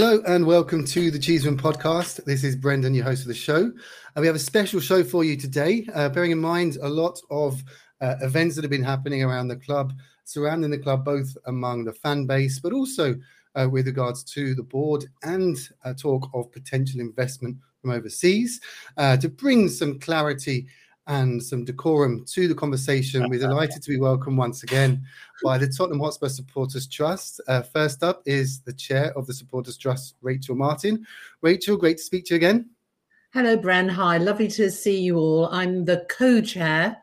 Hello and welcome to the Cheese Room podcast. This is Brendan, your host of the show. And we have a special show for you today, uh, bearing in mind a lot of uh, events that have been happening around the club, surrounding the club, both among the fan base, but also uh, with regards to the board and uh, talk of potential investment from overseas. Uh, to bring some clarity and some decorum to the conversation, we're delighted to be welcomed once again by the Tottenham Hotspur Supporters Trust. Uh, first up is the chair of the Supporters Trust, Rachel Martin. Rachel, great to speak to you again. Hello, Bren. Hi, lovely to see you all. I'm the co-chair,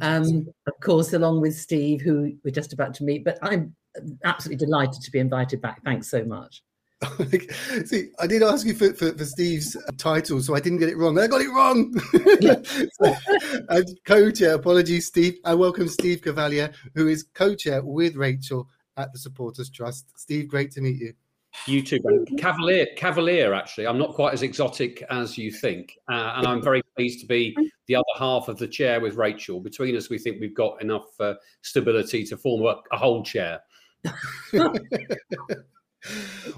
um, of course, along with Steve, who we're just about to meet. But I'm absolutely delighted to be invited back. Thanks so much. See, I did ask you for, for, for Steve's title, so I didn't get it wrong. I got it wrong. so, and co-chair, apologies, Steve. I welcome Steve Cavalier, who is co-chair with Rachel at the Supporters Trust. Steve, great to meet you. You too, Brendan. Cavalier, Cavalier. Actually, I'm not quite as exotic as you think, uh, and I'm very pleased to be the other half of the chair with Rachel. Between us, we think we've got enough uh, stability to form a, a whole chair.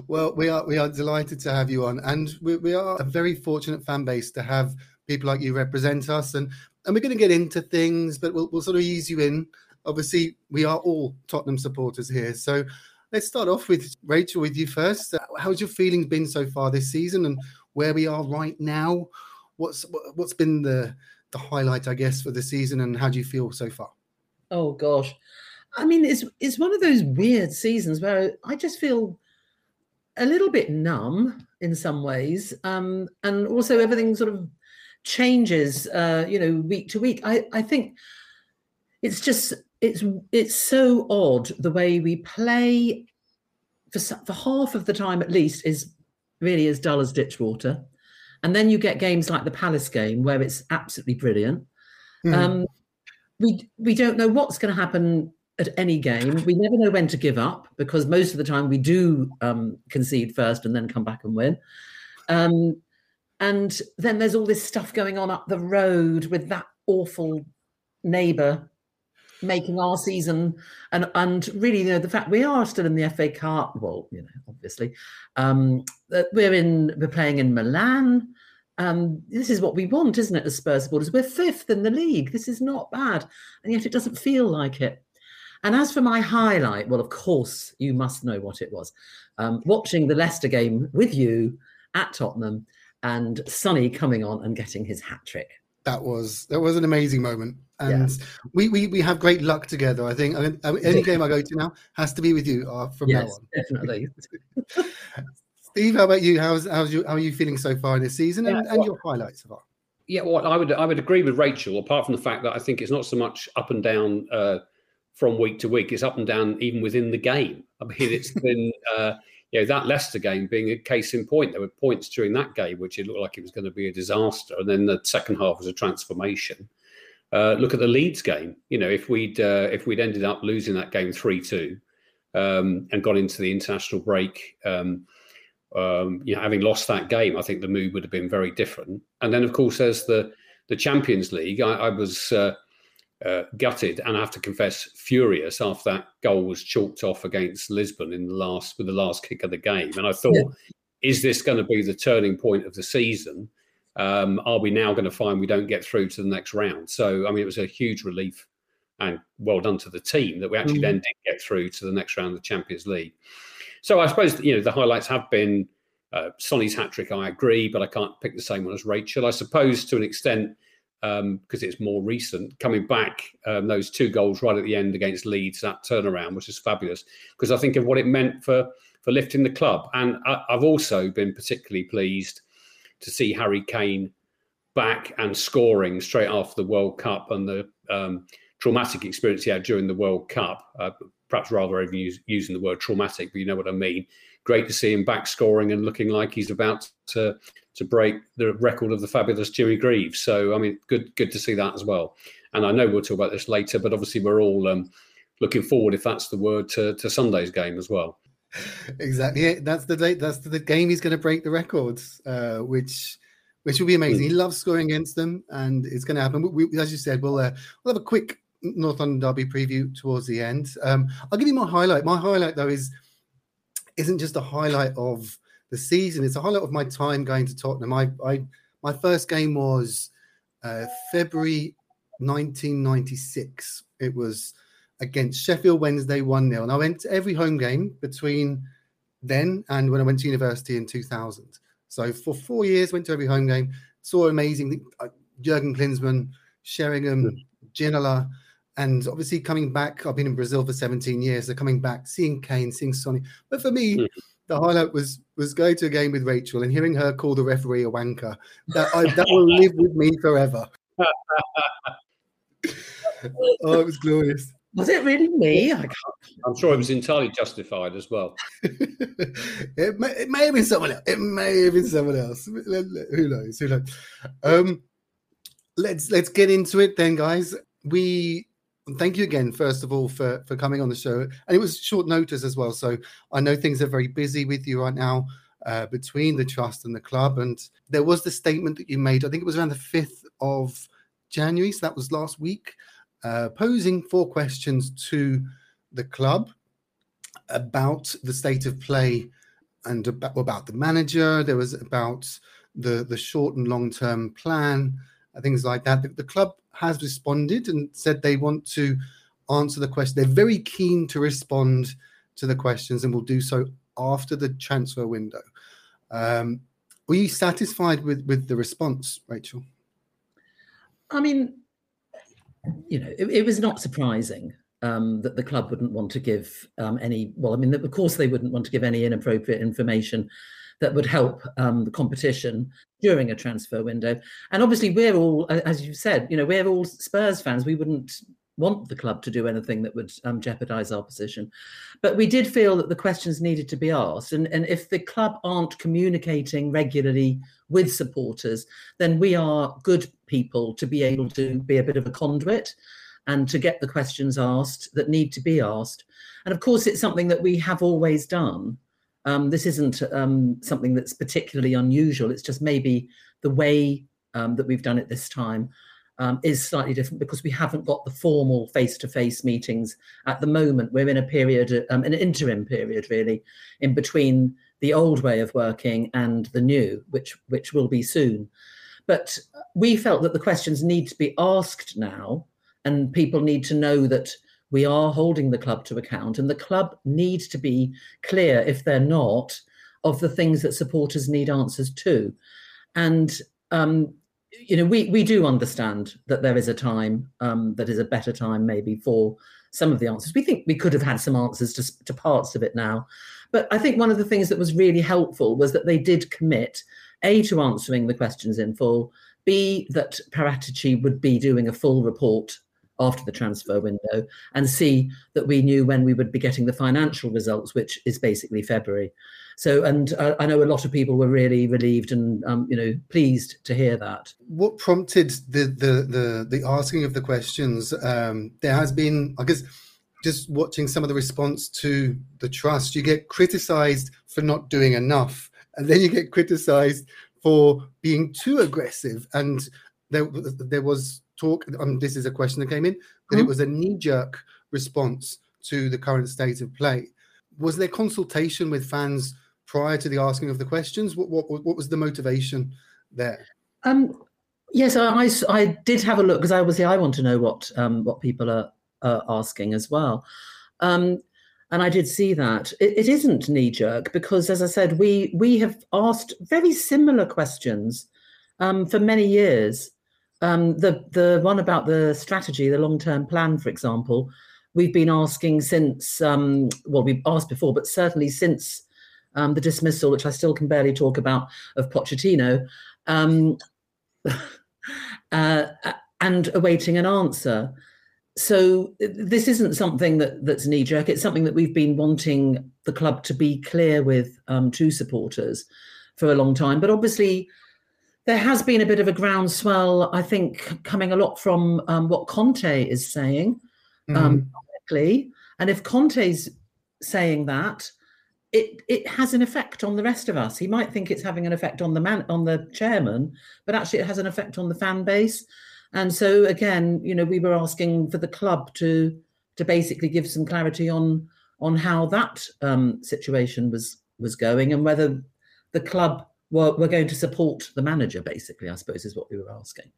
well, we are we are delighted to have you on, and we, we are a very fortunate fan base to have people like you represent us, and and we're going to get into things, but we'll we'll sort of ease you in. Obviously, we are all Tottenham supporters here, so let's start off with Rachel with you first. Uh, how's your feelings been so far this season, and where we are right now? What's what- what's been the the highlight, I guess, for the season, and how do you feel so far? Oh gosh, I mean, it's it's one of those weird seasons where I just feel a little bit numb in some ways, um, and also everything sort of changes, uh, you know, week to week. I I think it's just it's it's so odd the way we play for for half of the time at least is really as dull as ditch water, and then you get games like the Palace game where it's absolutely brilliant. Mhm. Um, we we don't know what's going to happen at any game. We never know when to give up because most of the time we do um, concede first and then come back and win. Um, and then there's all this stuff going on up the road with that awful neighbour making our season. And and really you know the fact we are still in the FA Cup well you know obviously um that we're in we're playing in Milan. Um this is what we want isn't it as Spurs supporters? We're fifth in the league. This is not bad. And yet it doesn't feel like it and as for my highlight well of course you must know what it was. Um watching the Leicester game with you at Tottenham and Sonny coming on and getting his hat trick. That was that was an amazing moment. And we, we we have great luck together i think. I mean, any game i go to now has to be with you uh, from now on. definitely. Steve how about you? How's how's you how are you feeling so far in this season and, Yeah, and well- your highlights so far Yeah, well, I would I would agree with Rachel. Apart from the fact that I think it's not so much up and down uh, from week to week. It's up and down even within the game. I mean, it's been uh, you know that Leicester game being a case in point. There were points during that game which it looked like it was going to be a disaster, and then the second half was a transformation. Uh, look at the Leeds game. You know, if we'd uh, if we'd ended up losing that game three two um, and got into the international break, um, um, you know, having lost that game, I think the mood would have been very different. And then, of course, there's the the Champions League. I, I was uh, uh, gutted and I have to confess furious after that goal was chalked off against Lisbon in the last with the last kick of the game. And I thought, yeah. is this going to be the turning point of the season? Um, are we now going to find we don't get through to the next round? So, I mean, it was a huge relief and well done to the team that we actually mm. then did get through to the next round of the Champions League. So, I suppose you know the highlights have been uh, Sonny's hat trick. I agree, but I can't pick the same one as Rachel. I suppose to an extent because um, it's more recent, coming back um, those two goals right at the end against Leeds, that turnaround, was just fabulous. Because I think of what it meant for for lifting the club, and I, I've also been particularly pleased to see Harry Kane back and scoring straight after the World Cup and the um, traumatic experience he had during the World Cup. Uh, perhaps rather use, using the word traumatic, but you know what I mean. Great to see him back scoring and looking like he's about to to break the record of the fabulous Jimmy Greaves. So I mean, good good to see that as well. And I know we'll talk about this later, but obviously we're all um, looking forward, if that's the word, to, to Sunday's game as well. Exactly, that's the date. That's the game he's going to break the records, uh, which which will be amazing. He loves scoring against them, and it's going to happen. We, as you said, we'll uh, we'll have a quick North London Derby preview towards the end. Um, I'll give you my highlight. My highlight though is isn't just a highlight of the season. It's a highlight of my time going to Tottenham. I, I my first game was uh, February 1996. It was against Sheffield Wednesday 1 0. And I went to every home game between then and when I went to university in 2000. So for four years, went to every home game, saw amazing uh, Jurgen Klinsmann, Sheringham, mm. Ginola, and obviously coming back. I've been in Brazil for 17 years. So coming back, seeing Kane, seeing Sonny. But for me, mm the highlight was was going to a game with Rachel and hearing her call the referee a wanker. That I, that will live with me forever. oh, it was glorious. Was it really me? I am sure it was entirely justified as well. it, may, it may have been someone else. It may have been someone else. Who knows? Who knows? Um, let's let's get into it then, guys. We thank you again, first of all, for for coming on the show. And it was short notice as well, so I know things are very busy with you right now uh, between the trust and the club. And there was the statement that you made. I think it was around the fifth of January, so that was last week, uh, posing four questions to the club about the state of play and about, about the manager. There was about the the short and long term plan, things like that. The, the club has responded and said they want to answer the question. They're very keen to respond to the questions and will do so after the transfer window. Um, were you satisfied with with the response, Rachel? I mean, you know, it, it was not surprising um, that the club wouldn't want to give um, any. Well, I mean, of course, they wouldn't want to give any inappropriate information that would help um, the competition during a transfer window. And obviously, we're all, as you said, you know, we're all Spurs fans. We wouldn't want the club to do anything that would um, jeopardize our position. But we did feel that the questions needed to be asked. And, and if the club aren't communicating regularly with supporters, then we are good people to be able to be a bit of a conduit and to get the questions asked that need to be asked. And of course, it's something that we have always done. Um, this isn't um, something that's particularly unusual. It's just maybe the way um, that we've done it this time um, is slightly different because we haven't got the formal face-to-face meetings at the moment. We're in a period, um, an interim period, really, in between the old way of working and the new, which which will be soon. But we felt that the questions need to be asked now, and people need to know that we are holding the club to account, and the club needs to be clear, if they're not, of the things that supporters need answers to. And um, you know, we we do understand that there is a time um, that is a better time, maybe for some of the answers. We think we could have had some answers to, to parts of it now, but I think one of the things that was really helpful was that they did commit a to answering the questions in full, b that Paratici would be doing a full report after the transfer window and see that we knew when we would be getting the financial results, which is basically February. So, and uh, I know a lot of people were really relieved and um, you know pleased to hear that. What prompted the the the, the asking of the questions? Um, there has been, I guess, just watching some of the response to the trust. You get criticised for not doing enough, and then you get criticised for being too aggressive. And there there was talk. Um, this is a question that came in that mm-hmm. it was a knee jerk response to the current state of play. Was there consultation with fans prior to the asking of the questions? What what, what was the motivation there? Um, yes, I, I did have a look because obviously I want to know what um, what people are, are asking as well. Um, and I did see that it, it isn't knee jerk because, as I said, we we have asked very similar questions um, for many years. Um, the the one about the strategy, the long term plan, for example, we've been asking since um, well, we've asked before, but certainly since um, the dismissal, which I still can barely talk about, of Pochettino, um, uh, and awaiting an answer. So this isn't something that that's knee jerk. It's something that we've been wanting the club to be clear with um, to supporters for a long time. But obviously, there has been a bit of a groundswell. I think coming a lot from um, what Conte is saying, um, mm-hmm. and if Conte's saying that, it it has an effect on the rest of us. He might think it's having an effect on the man on the chairman, but actually it has an effect on the fan base. And so again, you know, we were asking for the club to to basically give some clarity on on how that um, situation was was going and whether the club were, were going to support the manager. Basically, I suppose is what we were asking.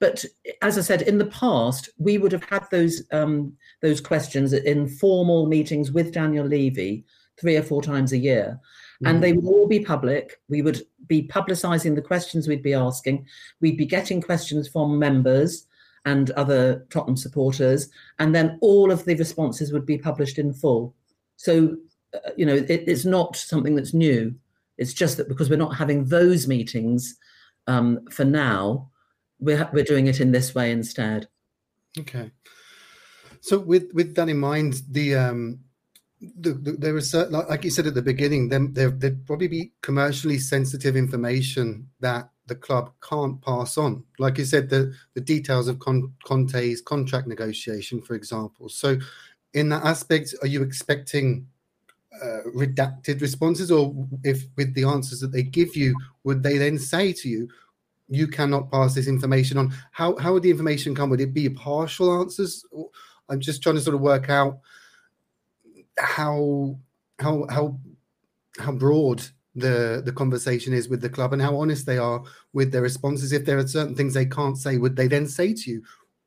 But as I said, in the past, we would have had those um, those questions in formal meetings with Daniel Levy three or four times a year. Mm. And they would all be public. We would be publicizing the questions we'd be asking. We'd be getting questions from members and other Tottenham supporters. And then all of the responses would be published in full. So, uh, you know, it, it's not something that's new. It's just that because we're not having those meetings um, for now, we're, we're doing it in this way instead. Okay. So with with that in mind, the um, the, the, there is like you said at the beginning, then there there'd probably be commercially sensitive information that the club can't pass on. Like you said, the the details of Con, Conte's contract negotiation, for example. So, in that aspect, are you expecting uh, redacted responses, or if with the answers that they give you, would they then say to you, "You cannot pass this information on"? How how would the information come? Would it be partial answers? I'm just trying to sort of work out how how how how broad the the conversation is with the club and how honest they are with their responses if there are certain things they can't say would they then say to you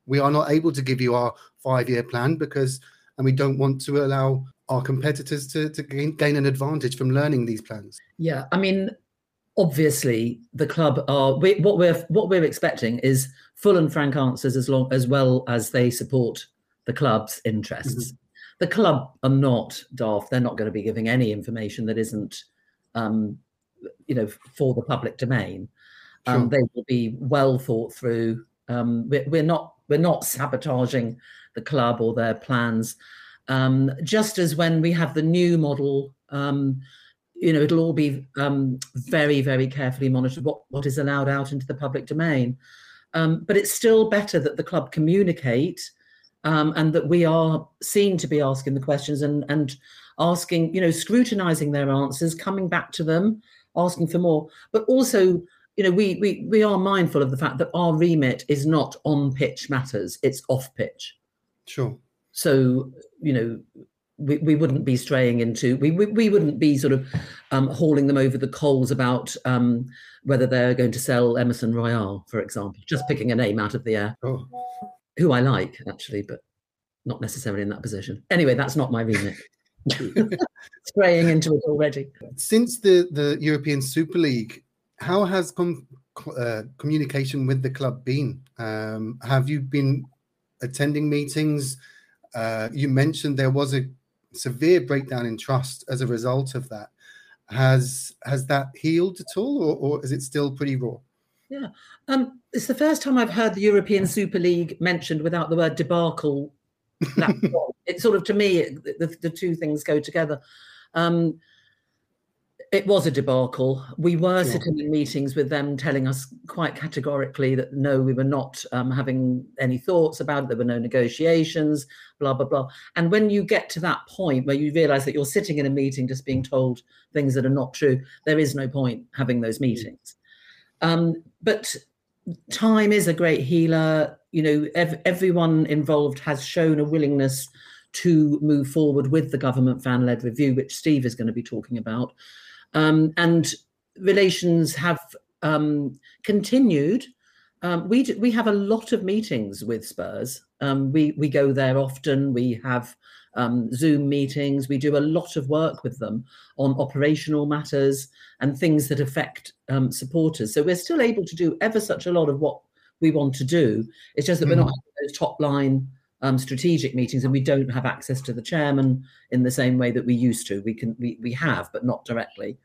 we are not able to give you our five year plan because and we don't want to allow our competitors to, to gain, gain an advantage from learning these plans yeah i mean obviously the club are we, what we're what we're expecting is full and frank answers as long as well as they support the club's interests mm-hmm the club are not daft. They're not going to be giving any information that isn't, um, you know, for the public domain. Um, sure. they will be well thought through. Um, we're, we're, not we're not sabotaging the club or their plans. Um, just as when we have the new model, um, you know, it'll all be um, very very carefully monitored what what is allowed out into the public domain. but it's still better that the club communicate um, and that we are seen to be asking the questions and and asking, you know, scrutinizing their answers, coming back to them, asking for more, but also. You know, we, we we are mindful of the fact that our remit is not on pitch matters; it's off pitch. Sure. So you know, we, we wouldn't be straying into we, we, we wouldn't be sort of um, hauling them over the coals about um, whether they're going to sell Emerson Royal, for example, just picking a name out of the air. Oh who I like actually, but not necessarily in that position. Anyway, that's not my remit. straying into it already. Since the the European Super League, how has com- uh, communication with the club been? Um, have you been attending meetings? Uh, you mentioned there was a severe breakdown in trust as a result of that. Has has that healed at all, or, or is it still pretty raw? Yeah, um, it's the first time I've heard the European Super League mentioned without the word debacle. it's sort of to me, it, the, the two things go together. Um, it was a debacle. We were Sure. sitting in meetings with them telling us quite categorically that no, we were not um, having any thoughts about it. There were no negotiations, blah, blah, blah. And when you get to that point where you realize that you're sitting in a meeting just being told things that are not true, there is no point having those meetings. Um, but time is a great healer. You know, ev- everyone involved has shown a willingness to move forward with the government fan led review, which Steve is going to be talking about. Um, and relations have um, continued. Um, we we have a lot of meetings with Spurs. Um, we we go there often. We have um, Zoom meetings. We do a lot of work with them on operational matters and things that affect um, supporters. So we're still able to do ever such a lot of what we want to do. It's just that we're not having those top line um, strategic meetings, and we don't have access to the chairman in the same way that we used to. We can we we have, but not directly.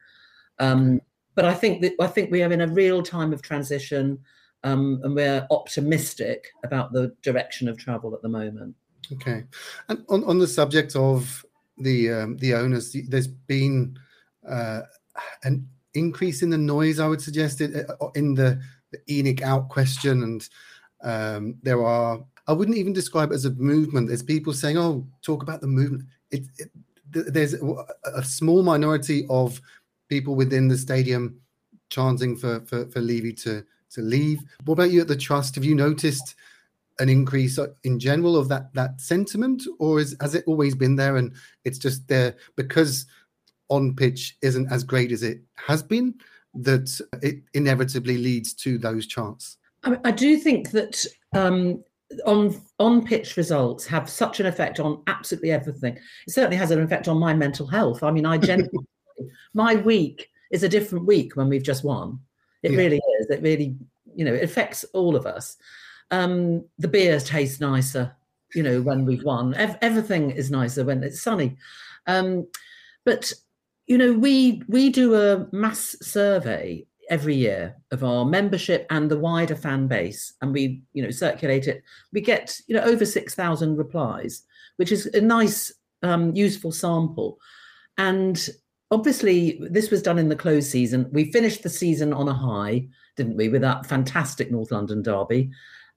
Um, but I think that I think we are in a real time of transition, um, and we're optimistic about the direction of travel at the moment. Okay, and on, on the subject of the um, the owners, there's been uh, an increase in the noise. I would suggest uh, in the, the ENIC out question, and um, there are. I wouldn't even describe it as a movement. There's people saying, "Oh, talk about the movement." It, it, there's a, small minority of people within the stadium chanting for for, for Levy to to leave. What about you at the trust? Have you noticed? an increase in general of that that sentiment, or is has it always been there and it's just there because on pitch isn't as great as it has been that it inevitably leads to those chants? I, I do think that um, on on pitch results have such an effect on absolutely everything. It certainly has an effect on my mental health. I mean, I genuinely, my week is a different week when we've just won. It Yeah. really is. It really, you know, it affects all of us. Um, the beer tastes nicer, you know, when we've won. Ev- everything is nicer when it's sunny. Um, but you know, we we do a mass survey every year of our membership and the wider fan base, and we you know circulate it. We get you know over six thousand replies, which is a nice, um, useful sample. And obviously, this was done in the close season. We finished the season on a high, didn't we, with that fantastic North London derby,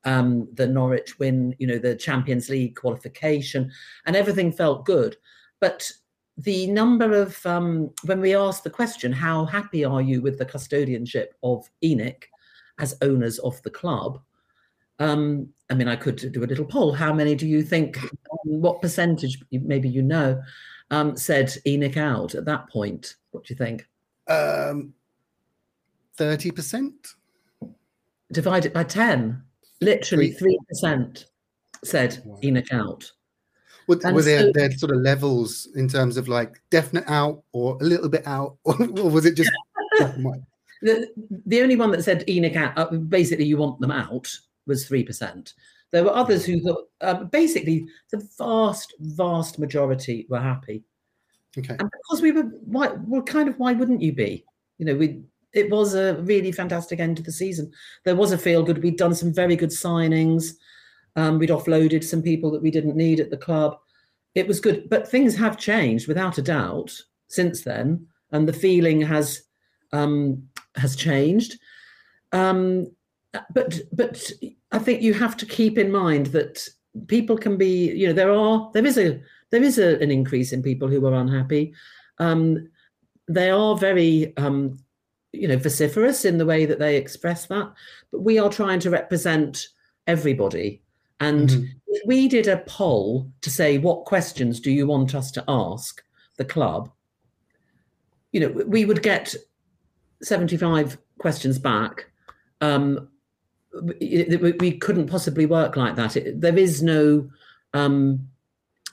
um, the Norwich win, you know, the Champions League qualification, and everything felt good. But the number of um, when we asked the question, how happy are you with the custodianship of ENIC as owners of the club? Um, I mean, I could do a little poll. How many do you think? um, what percentage? Maybe you know, um, said ENIC out at that point. What do you think? Um, thirty percent. Divide it by ten. Literally three percent said ENIC out. Were, were there, there sort of levels in terms of like definite out or a little bit out, or, or was it just black and white? the, the only one that said ENIC out, uh, basically you want them out, was 3%. There were others who thought, uh, basically, the vast, vast majority were happy. Okay. And because we were, why, well, kind of, why wouldn't you be? You know, we, it was a really fantastic end to the season. There was a feel good. We'd done some very good signings. Um, we'd offloaded some people that we didn't need at the club. It was good, but things have changed without a doubt since then, and the feeling has um, has changed. Um, but but I think you have to keep in mind that people can be, you know, there are there is a there is a, an increase in people who are unhappy. Um, they are very um, you know vociferous in the way that they express that, but we are trying to represent everybody. And if we did a poll to say what questions do you want us to ask the club, you know, we would get 75 questions back. Um, we couldn't possibly work like that. It, there is no um,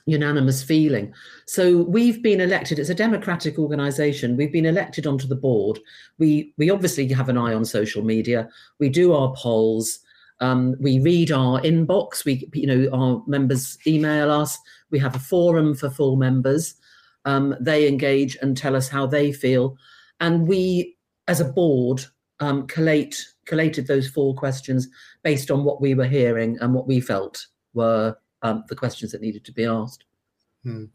unanimous feeling. So we've been elected. It's a democratic organisation. We've been elected onto the board. We we obviously have an eye on social media. We do our polls. Um, we read our inbox. We you know our members email us. We have a forum for full members. Um, they engage and tell us how they feel, and we as a board um, collate collated those four questions based on what we were hearing and what we felt were um, the questions that needed to be asked. Hmm.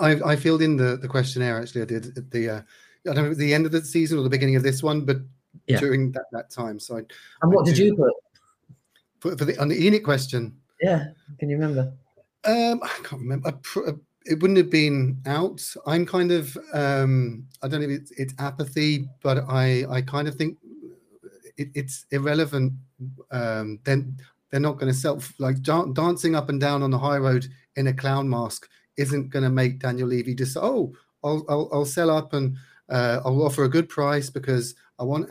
I, I filled in the, the questionnaire actually. I did at the uh, I don't know at the end of the season or the beginning of this one, but Yeah. during that, that time. So I, And what I did do- you put? For, for the on the ENIC question? Yeah, can you remember? Um, I can't remember. I pr- it wouldn't have been out. I'm kind of um, I don't know if it's, it's apathy, but I I kind of think it, it's irrelevant. Um, then they're not going to sell like dan- dancing up and down on the high road in a clown mask isn't going to make Daniel Levy just oh I'll I'll, I'll sell up and uh, I'll offer a good price because I want.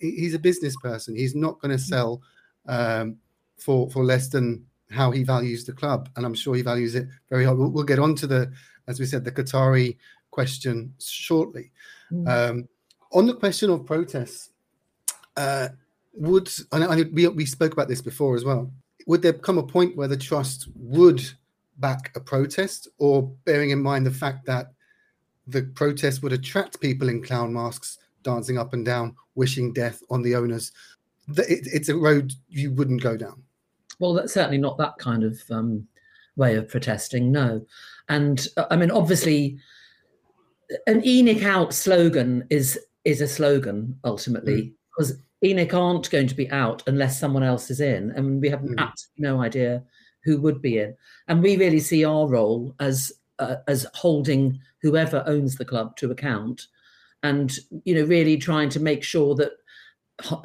He's a business person. He's not going to sell um, for for less than how he values the club, and I'm sure he values it very hard. We'll, we'll get on to the, as we said, the Qatari question shortly. Um, on the question of protests, uh, would and I, we we spoke about this before as well. Would there come a point where the trust would back a protest, or bearing in mind the fact that the protest would attract people in clown masks dancing up and down, wishing death on the owners? It, it's a road you wouldn't go down. Well, that's certainly not that kind of um, way of protesting, no. And uh, I mean, obviously, an ENIC out slogan is is a slogan ultimately because ENIC aren't going to be out unless someone else is in, and we have absolutely no idea who would be in. And we really see our role as uh, as holding whoever owns the club to account, and you know, really trying to make sure that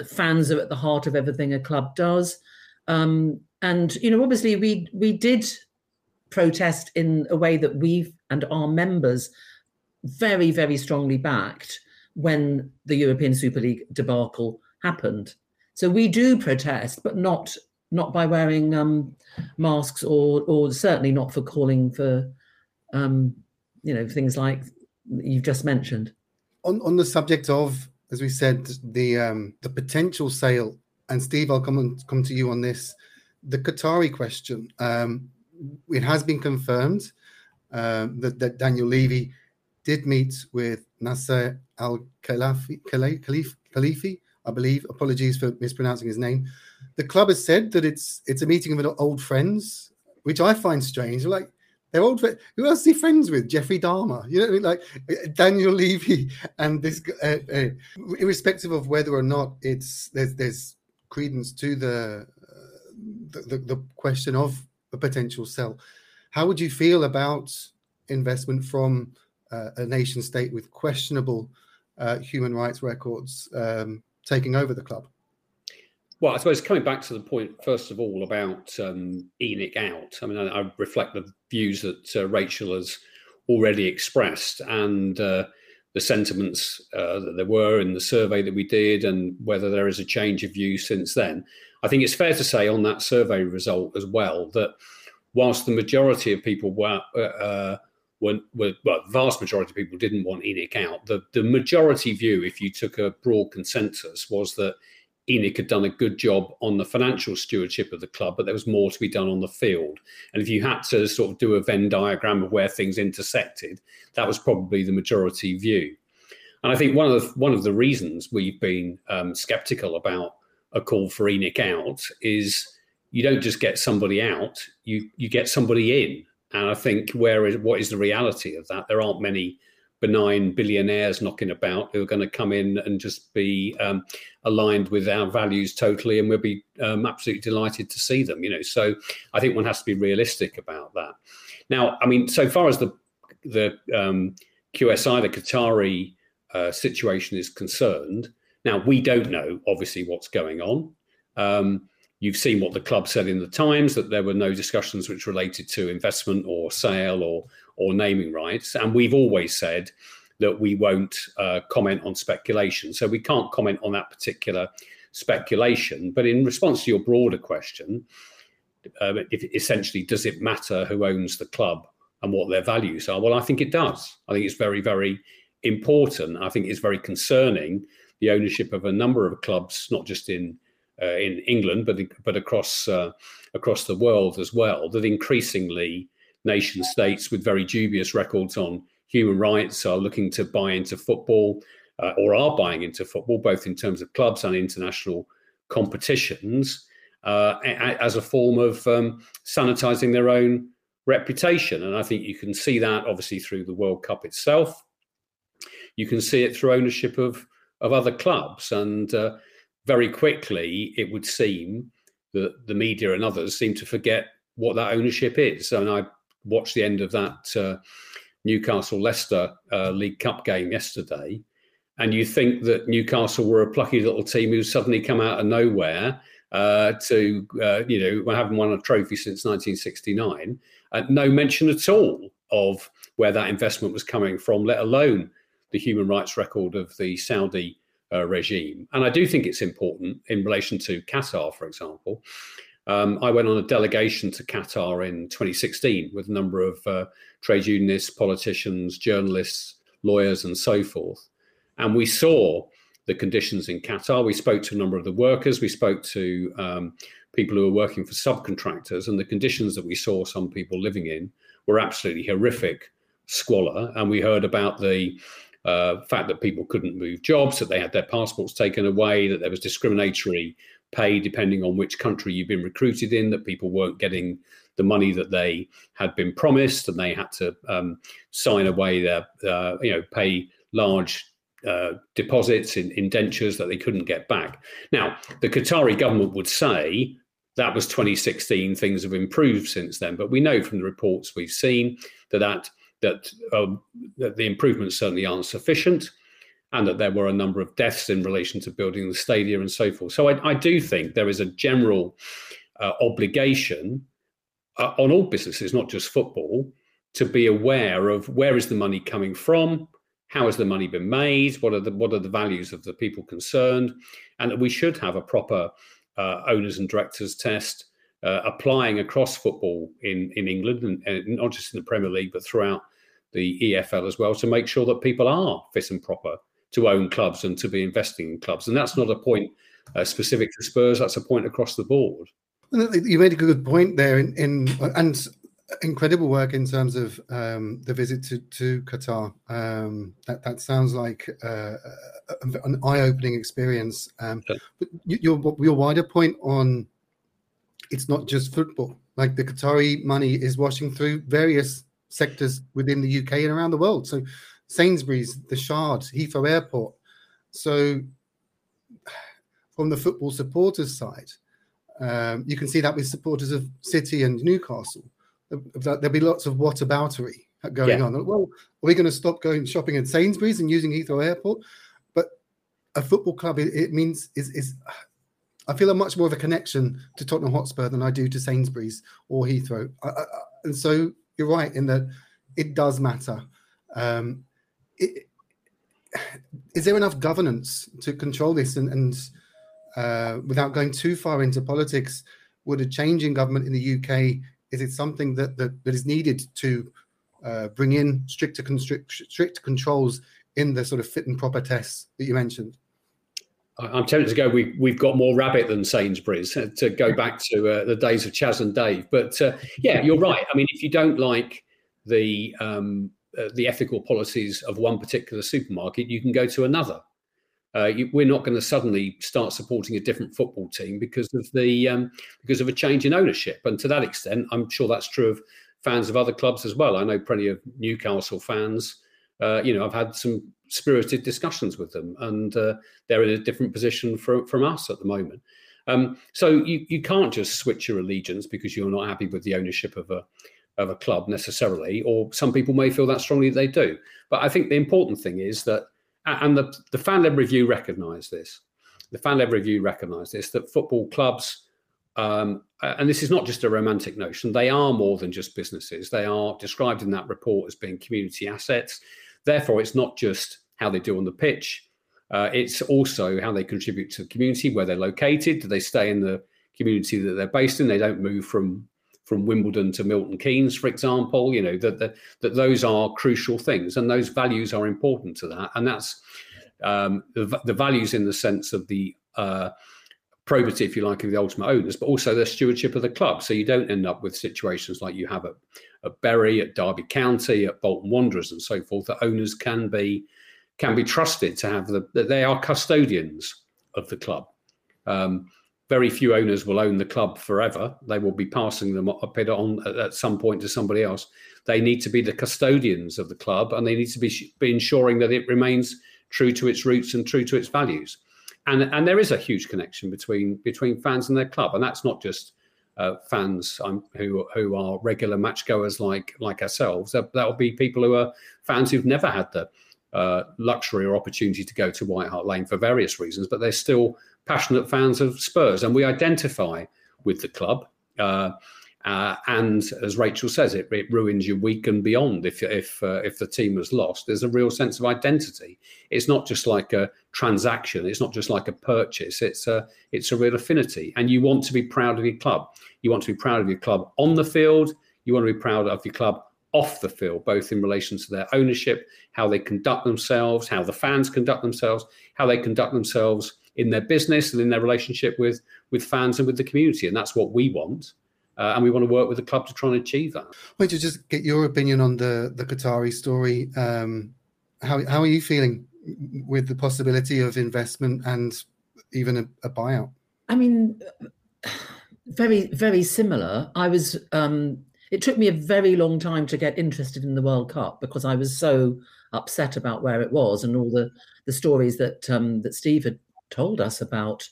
fans are at the heart of everything a club does. Um, and you know, obviously, we we did protest in a way that we and our members very very strongly backed when the European Super League debacle happened. So we do protest, but not not by wearing um, masks or or certainly not for calling for um, you know things like you've just mentioned. on on the subject of as we said the um the potential sale and steve i'll come on come to you on this the qatari question um it has been confirmed um that, that daniel levy did meet with nasser al khalifi Khalif- khalifi i believe apologies for mispronouncing his name the club has said that it's it's a meeting of old friends which i find strange like they're old. Who else is he friends with? Jeffrey Dahmer. You know I mean? Like uh, Daniel Levy and this. Uh, uh, irrespective of whether or not it's there's there's credence to the, uh, the, the question of a potential sell. How would you feel about investment from uh, a nation state with questionable uh, human rights records um, taking over the club? Well, I suppose coming back to the point, first of all, about um, ENIC out, I mean, I, I reflect the views that uh, Rachel has already expressed and uh, the sentiments uh, that there were in the survey that we did and whether there is a change of view since then. I think it's fair to say on that survey result as well that whilst the majority of people were, uh, were, were well, vast majority of people didn't want ENIC out, the, the majority view, if you took a broad consensus, was that ENIC had done a good job on the financial stewardship of the club, but there was more to be done on the field. And if you had to sort of do a Venn diagram of where things intersected, that was probably the majority view. And I think one of the, one of the reasons we've been um, skeptical about a call for ENIC out is you don't just get somebody out, you you get somebody in. And I think where is what is the reality of that? There aren't many benign billionaires knocking about who are going to come in and just be um, aligned with our values totally, and we'll be um, absolutely delighted to see them. You know, so I think one has to be realistic about that. Now, I mean, so far as the the um, QSI, the Qatari uh, situation is concerned, now we don't know obviously what's going on. Um, You've seen what the club said in the Times that there were no discussions which related to investment or sale or or naming rights, and we've always said that we won't uh, comment on speculation. So we can't comment on that particular speculation. But in response to your broader question, uh, if, essentially, does it matter who owns the club and what their values are? Well, I think it does. I think it's very, very important. I think it's very concerning the ownership of a number of clubs, not just in uh, in England, but but across uh, across the world as well. That increasingly nation states with very dubious records on human rights are looking to buy into football. uh, or are buying into football, both in terms of clubs and international competitions, uh, as a form of um, sanitizing their own reputation. And I think you can see that obviously through the World Cup itself. You can see it through ownership of of other clubs, and uh, very quickly it would seem that the media and others seem to forget what that ownership is. And I watched the end of that uh, Newcastle Leicester uh, League Cup game yesterday, and you think that Newcastle were a plucky little team who suddenly come out of nowhere uh, to, uh, you know, haven't won a trophy since 1969. Uh, no mention at all of where that investment was coming from, let alone the human rights record of the Saudi uh, regime. And I do think it's important in relation to Qatar, for example. Um, I went on a delegation to Qatar in 2016 with a number of uh, trade unionists, politicians, journalists, lawyers, and so forth. And we saw the conditions in Qatar. We spoke to a number of the workers. We spoke to um, people who were working for subcontractors, and the conditions that we saw some people living in were absolutely horrific squalor. And we heard about the uh, fact that people couldn't move jobs, that they had their passports taken away, that there was discriminatory pay depending on which country you've been recruited in, that people weren't getting the money that they had been promised, and they had to um, sign away their, uh, you know, pay large uh, deposits in indentures that they couldn't get back. Now, the Qatari government would say that was 2016. Things have improved since then, but we know from the reports we've seen that that that, um, that the improvements certainly aren't sufficient, and that there were a number of deaths in relation to building the stadium and so forth. So I, I do think there is a general uh, obligation uh, on all businesses, not just football, to be aware of where is the money coming from, how has the money been made, what are the what are the values of the people concerned, and that we should have a proper uh, owners and directors test uh, applying across football in in England and, and, not just in the Premier League but throughout the EFL as well to make sure that people are fit and proper to own clubs and to be investing in clubs. And that's not a point uh, specific to Spurs; that's a point across the board. You made a good point there, in, in and incredible work in terms of um, the visit to to Qatar. Um, that that sounds like uh, an eye-opening experience. Um, but your your wider point on it's not just football. Like the Qatari money is washing through various sectors within the UK and around the world. So Sainsbury's, the Shard, Heathrow Airport. So from the football supporters side, um, you can see that with supporters of City and Newcastle there'll be lots of whataboutery going yeah. on. Well, are we going to stop going shopping at Sainsbury's and using Heathrow Airport? But a football club, it, it means is is. I feel a much more of a connection to Tottenham Hotspur than I do to Sainsbury's or Heathrow. I, I, and so you're right in that it does matter. Um, it, is there enough governance to control this? And, and uh, without going too far into politics, would a change in government in the UK is it something that that, that is needed to uh, bring in stricter constrict, strict controls in the sort of fit and proper tests that you mentioned? I'm tempted to go. We we've got more rabbit than Sainsbury's uh, to go back to uh, the days of Chas and Dave. But uh, yeah, you're right. I mean, if you don't like the um, uh, the ethical policies of one particular supermarket, you can go to another. Uh, you, we're not going to suddenly start supporting a different football team because of the um, because of a change in ownership. And to that extent, I'm sure that's true of fans of other clubs as well. I know plenty of Newcastle fans. Uh, you know, I've had some spirited discussions with them, and uh, they're in a different position from from us at the moment. Um, so you you can't just switch your allegiance because you're not happy with the ownership of a of a club necessarily, or some people may feel that strongly they do. But I think the important thing is that and the, the fan led review recognised this. The fan led review recognised this that football clubs, um, and this is not just a romantic notion, they are more than just businesses. They are described in that report as being community assets. Therefore, it's not just how they do on the pitch, uh, it's also how they contribute to the community, where they're located. Do they stay in the community that they're based in? They don't move from from Wimbledon to Milton Keynes, for example. You know that that, that those are crucial things, and those values are important to that, and that's um, the, the, values in the sense of the uh, probity, if you like, of the ultimate owners, but also the stewardship of the club. So you don't end up with situations like you have at, at Bury, at Derby County, at Bolton Wanderers, and so forth. That owners can be can be trusted to have the that they are custodians of the club. Um, very few owners will own the club forever. They will be passing them a bit on at some point to somebody else. They need to be the custodians of the club, and they need to be, be ensuring that it remains true to its roots and true to its values. And and there is a huge connection between between fans and their club, and that's not just uh, fans um, who who are regular match goers like like ourselves. That will be people who are fans who've never had the uh, luxury or opportunity to go to White Hart Lane for various reasons, but they're still passionate fans of Spurs, and we identify with the club. Uh, uh, and as Rachel says, it, it, ruins your week and beyond if if uh, if the team has lost. There's a real sense of identity. It's not just like a transaction. It's not just like a purchase. It's a it's a real affinity, and you want to be proud of your club. You want to be proud of your club on the field. You want to be proud of your club off the field, both in relation to their ownership, how they conduct themselves, how the fans conduct themselves, how they conduct themselves in their business and in their relationship with with fans and with the community. And that's what we want. Uh, and we want to work with the club to try and achieve that. I want to just get your opinion on the the Qatari story. Um, how how are you feeling with the possibility of investment and even a, a buyout? I mean, very very similar. I was. Um, it took me a very long time to get interested in the World Cup because I was so upset about where it was and all the the stories that um, that Steve had told us about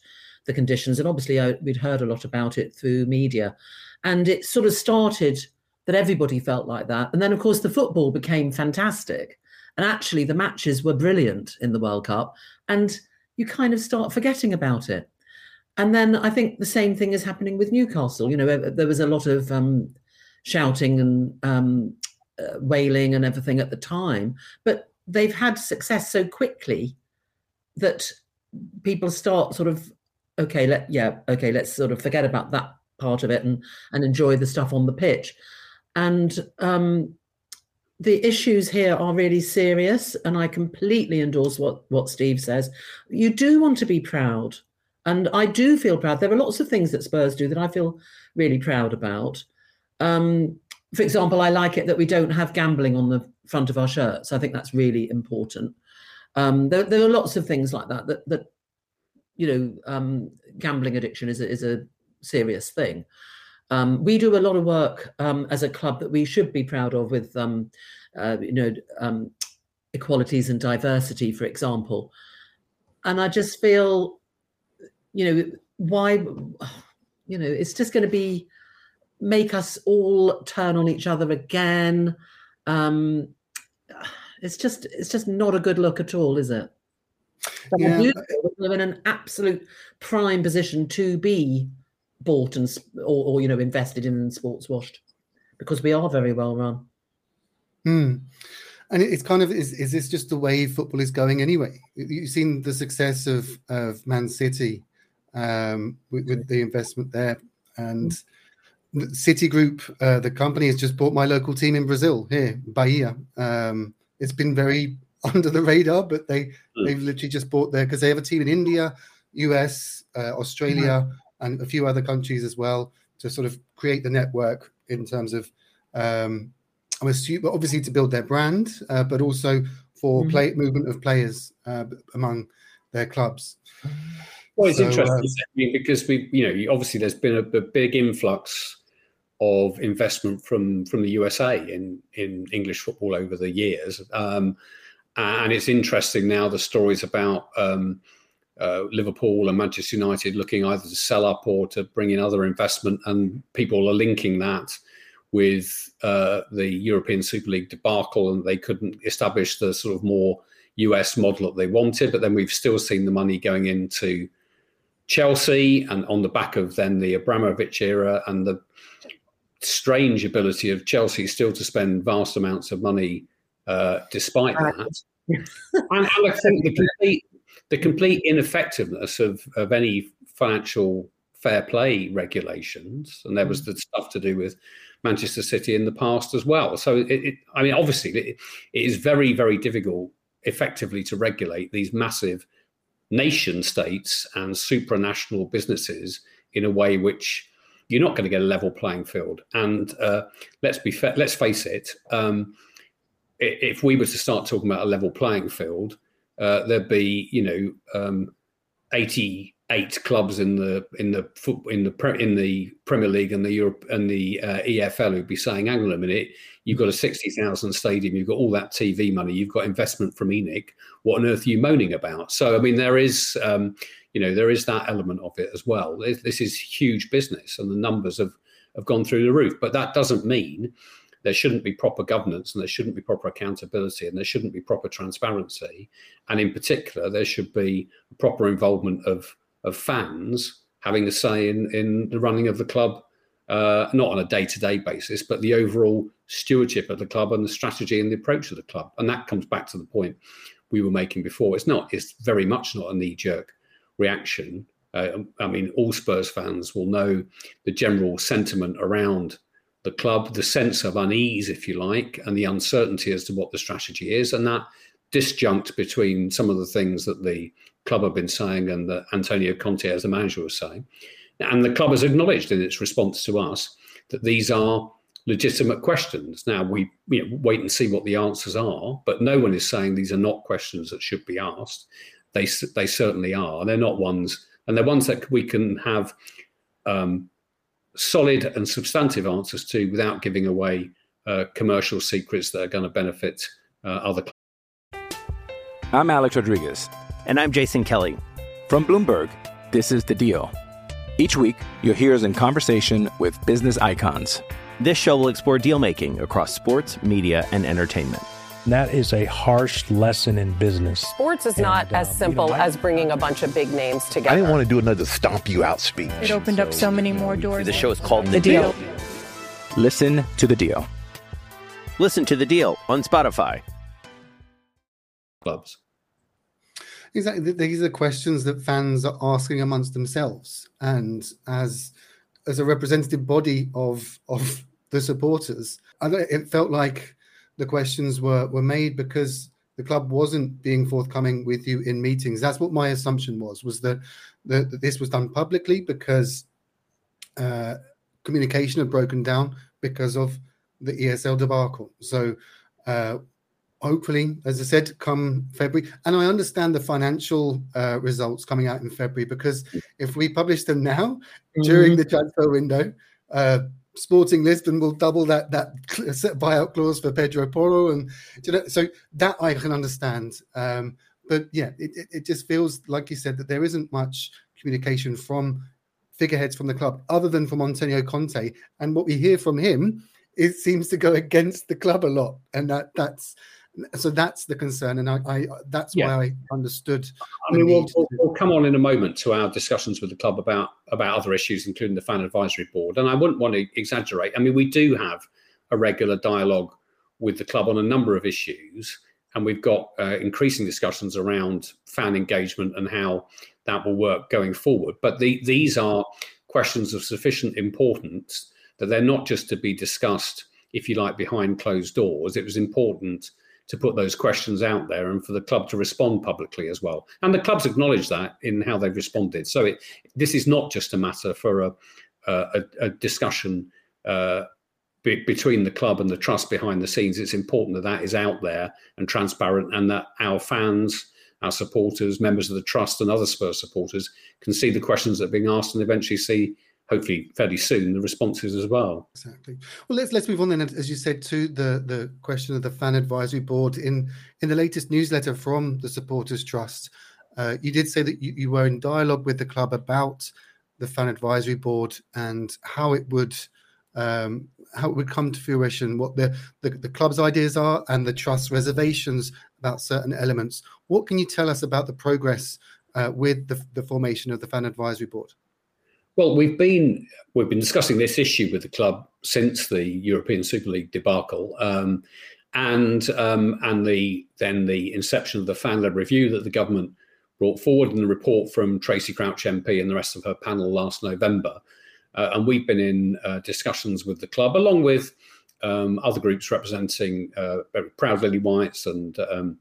the conditions. And obviously, uh, we'd heard a lot about it through media. And it sort of started that everybody felt like that. And then, of course, the football became fantastic. And actually, the matches were brilliant in the World Cup. And you kind of start forgetting about it. And then I think the same thing is happening with Newcastle. You know, there was a lot of um, shouting and um, uh, wailing and everything at the time, but they've had success so quickly that people start sort of okay let yeah okay let's sort of forget about that part of it and and enjoy the stuff on the pitch. And um the issues here are really serious and i completely endorse what what steve says. You do want to be proud and i do feel proud. There are lots of things that spurs do that i feel really proud about. Um for example i like it that we don't have gambling on the front of our shirts. I think that's really important um, there, there, are lots of things like that that that you know um, gambling addiction is a, is a serious thing. Um, we do a lot of work um, as a club that we should be proud of with um, uh, you know um, equalities and diversity, for example. And I just feel, you know, why, you know, it's just going to be make us all turn on each other again. Um, it's just it's just not a good look at all, is it? But yeah. we're in an absolute prime position to be bought and or, or you know invested in and sports washed because we are very well run. Hmm. And it's kind of is is this just the way football is going anyway? You've seen the success of of Man City um, with, with the investment there, and City Group, uh, the company, has just bought my local team in Brazil here, Bahia. Um, it's been very under the radar, but they mm. they've literally just bought there because they have a team in India, US, uh, Australia, mm. and a few other countries as well to sort of create the network in terms of um, I'm assuming obviously to build their brand, uh, but also for mm. play movement of players uh, among their clubs. Well, it's so, interesting uh, because we, you know, obviously there's been a, a big influx of investment from from the USA in in English football over the years. Um, and it's interesting now the stories about um, uh, Liverpool and Manchester United looking either to sell up or to bring in other investment, and people are linking that with uh, the European Super League debacle, and they couldn't establish the sort of more US model that they wanted. But then we've still seen the money going into Chelsea, and on the back of then the Abramovich era and the strange ability of Chelsea still to spend vast amounts of money uh, despite that. and, I think the complete, the complete ineffectiveness of, of any financial fair play regulations, and there was mm. the stuff to do with Manchester City in the past as well. So, it, it, I mean, obviously, it, it is very, very difficult effectively to regulate these massive nation states and supranational businesses in a way which you're not going to get a level playing field. And uh, let's be fa- let's face it. Um, if we were to start talking about a level playing field, uh, there'd be you know um, 88 clubs in the in the in the in the Premier League and the Europe and the uh, EFL who'd be saying, "Hang on a minute, you've got a 60,000 stadium, you've got all that TV money, you've got investment from ENIC. What on earth are you moaning about?" So I mean, there is um, you know there is that element of it as well. This is huge business, and the numbers have have gone through the roof. But that doesn't mean there shouldn't be proper governance and there shouldn't be proper accountability and there shouldn't be proper transparency. And in particular, there should be proper involvement of, of fans having a say in, in the running of the club, uh, not on a day to day basis, but the overall stewardship of the club and the strategy and the approach of the club. And that comes back to the point we were making before. It's not, it's very much not a knee jerk reaction. Uh, I mean, all Spurs fans will know the general sentiment around the club, the sense of unease, if you like, and the uncertainty as to what the strategy is, and that disjunct between some of the things that the club have been saying and that Antonio Conte as the manager was saying. And the club has acknowledged in its response to us that these are legitimate questions. Now we you know, wait and see what the answers are, but no one is saying these are not questions that should be asked. They they certainly are. They're not ones, and they're ones that we can have um, solid and substantive answers to without giving away uh, commercial secrets that are going to benefit uh, other. I'm Alex Rodriguez. And I'm Jason Kelly. From Bloomberg, this is The Deal. Each week, you'll hear us in conversation with business icons. This show will explore deal making across sports, media, and entertainment. That is a harsh lesson in business. Sports is not And, as simple you know, I- as bringing a bunch of big names together. I didn't want to do another stomp you out speech. It opened up so many more doors. The show is called The Deal. Listen to the deal. Listen to the deal on Spotify. clubs. Exactly. These are questions that fans are asking amongst themselves, and as as a representative body of of the supporters, I don't, it felt like the questions were were made because the club wasn't being forthcoming with you in meetings. That's what my assumption was. Was that that, that this was done publicly because uh, communication had broken down because of the ESL debacle. So. Uh, hopefully, as I said, come February. And I understand the financial uh, results coming out in February because if we publish them now during the transfer window, uh, Sporting Lisbon will double that that buyout clause for Pedro Porro, and you know, so that I can understand. Um, but yeah, it, it, it just feels like you said that there isn't much communication from figureheads from the club other than from Antonio Conte, and what we hear from him it seems to go against the club a lot, and that that's so that's the concern, and I, I that's Yeah. why I understood. I mean, we'll, we'll, we'll come on in a moment to our discussions with the club about about other issues, including the fan advisory board. And I wouldn't want to exaggerate. I mean, we do have a regular dialogue with the club on a number of issues, and we've got uh, increasing discussions around fan engagement and how that will work going forward. But the, these are questions of sufficient importance that they're not just to be discussed, if you like, behind closed doors. It was important to put those questions out there and for the club to respond publicly as well. And the clubs acknowledge that in how they've responded. So it, this is not just a matter for a, a, a discussion uh, be, between the club and the trust behind the scenes. It's important that that is out there and transparent, and that our fans, our supporters, members of the trust, and other Spurs supporters can see the questions that are being asked and eventually see, hopefully fairly soon, the responses as well. Exactly. Well, let's let's move on then, as you said, to the the question of the fan advisory board. In in the latest newsletter from the Supporters Trust, uh, you did say that you, you were in dialogue with the club about the fan advisory board and how it would um, how it would come to fruition, what the, the the club's ideas are, and the trust's reservations about certain elements. What can you tell us about the progress uh, with the, the formation of the fan advisory board? Well, we've been we've been discussing this issue with the club since the European Super League debacle, um, and um, and the then the inception of the fan-led review that the government brought forward, and the report from Tracey Crouch MP and the rest of her panel last November. Uh, and we've been in uh, discussions with the club, along with um, other groups representing uh, Proud Lilywhites and um,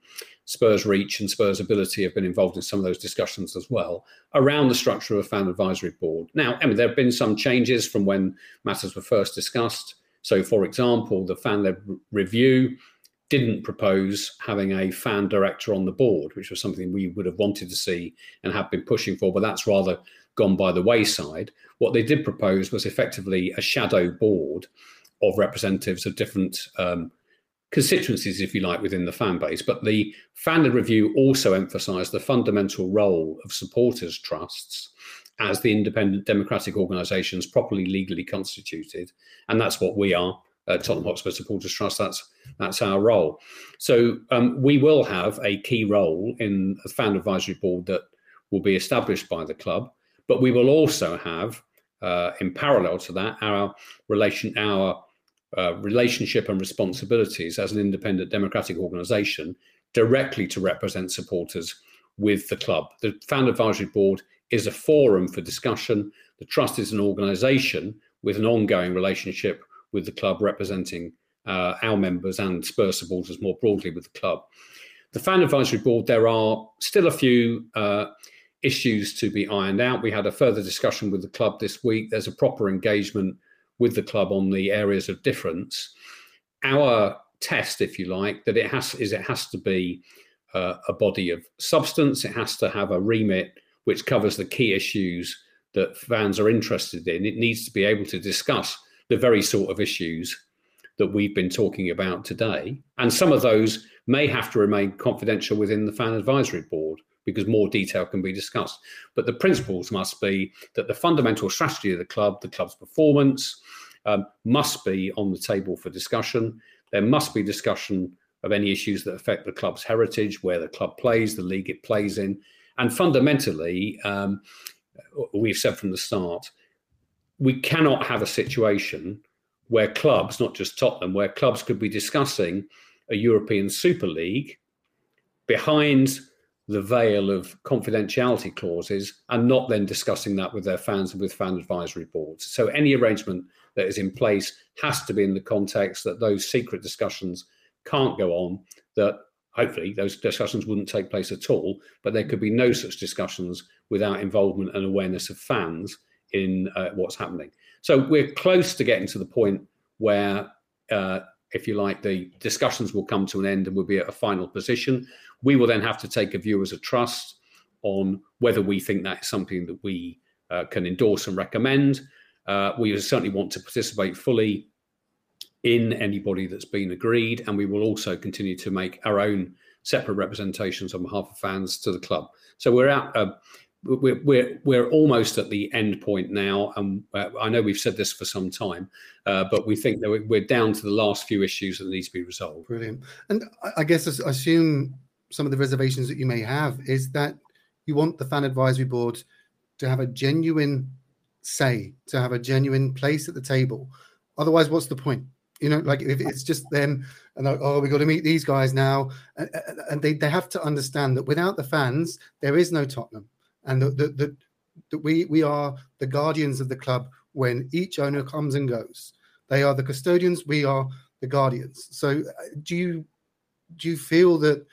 Spurs Reach and Spurs Ability have been involved in some of those discussions as well around the structure of a fan advisory board. Now, I mean, there have been some changes from when matters were first discussed. So, for example, the fan led review didn't propose having a fan director on the board, which was something we would have wanted to see and have been pushing for, but that's rather gone by the wayside. What they did propose was effectively a shadow board of representatives of different um, constituencies, if you like, within the fan base. But the fan review also emphasised the fundamental role of supporters trusts as the independent democratic organisations properly legally constituted, and that's what we are. Uh, Tottenham Hotspur Supporters Trust. That's that's our role. So um, we will have a key role in the fan advisory board that will be established by the club, but we will also have, uh, in parallel to that, our relation, our uh, relationship and responsibilities as an independent democratic organisation directly to represent supporters with the club. The fan advisory board is a forum for discussion. The trust is an organisation with an ongoing relationship with the club, representing uh, our members and Spurs supporters more broadly with the club. The fan advisory board, there are still a few uh, issues to be ironed out. We had a further discussion with the club this week. There's a proper engagement with the club on the areas of difference. Our test, if you like, that it has is it has to be uh, a body of substance. It has to have a remit which covers the key issues that fans are interested in. It needs to be able to discuss the very sort of issues that we've been talking about today. And some of those may have to remain confidential within the fan advisory board because more detail can be discussed. But the principles must be that the fundamental strategy of the club, the club's performance, um, must be on the table for discussion. There must be discussion of any issues that affect the club's heritage, where the club plays, the league it plays in. And fundamentally, um, we've said from the start, we cannot have a situation where clubs, not just Tottenham, where clubs could be discussing a European Super League behind the veil of confidentiality clauses and not then discussing that with their fans and with fan advisory boards. So any arrangement that is in place has to be in the context that those secret discussions can't go on, that hopefully those discussions wouldn't take place at all, but there could be no such discussions without involvement and awareness of fans in uh, what's happening. So we're close to getting to the point where uh, if you like, the discussions will come to an end and we'll be at a final position. We will then have to take a view as a trust on whether we think that is something that we uh, can endorse and recommend. Uh, we certainly want to participate fully in anybody that's been agreed, and we will also continue to make our own separate representations on behalf of fans to the club. So we're out. Uh, we're, we're we're almost at the end point now, and uh, I know we've said this for some time, uh, but we think that we're down to the last few issues that need to be resolved. Brilliant. And I guess I assume some of the reservations that you may have is that you want the fan advisory board to have a genuine say, to have a genuine place at the table. Otherwise, what's the point? You know, like if it's just them and like, oh, we got to meet these guys now, and, and they, they have to understand that without the fans, there is no Tottenham and that, that, that we we are the guardians of the club when each owner comes and goes. They are the custodians. We are the guardians. So, uh, do you do you feel that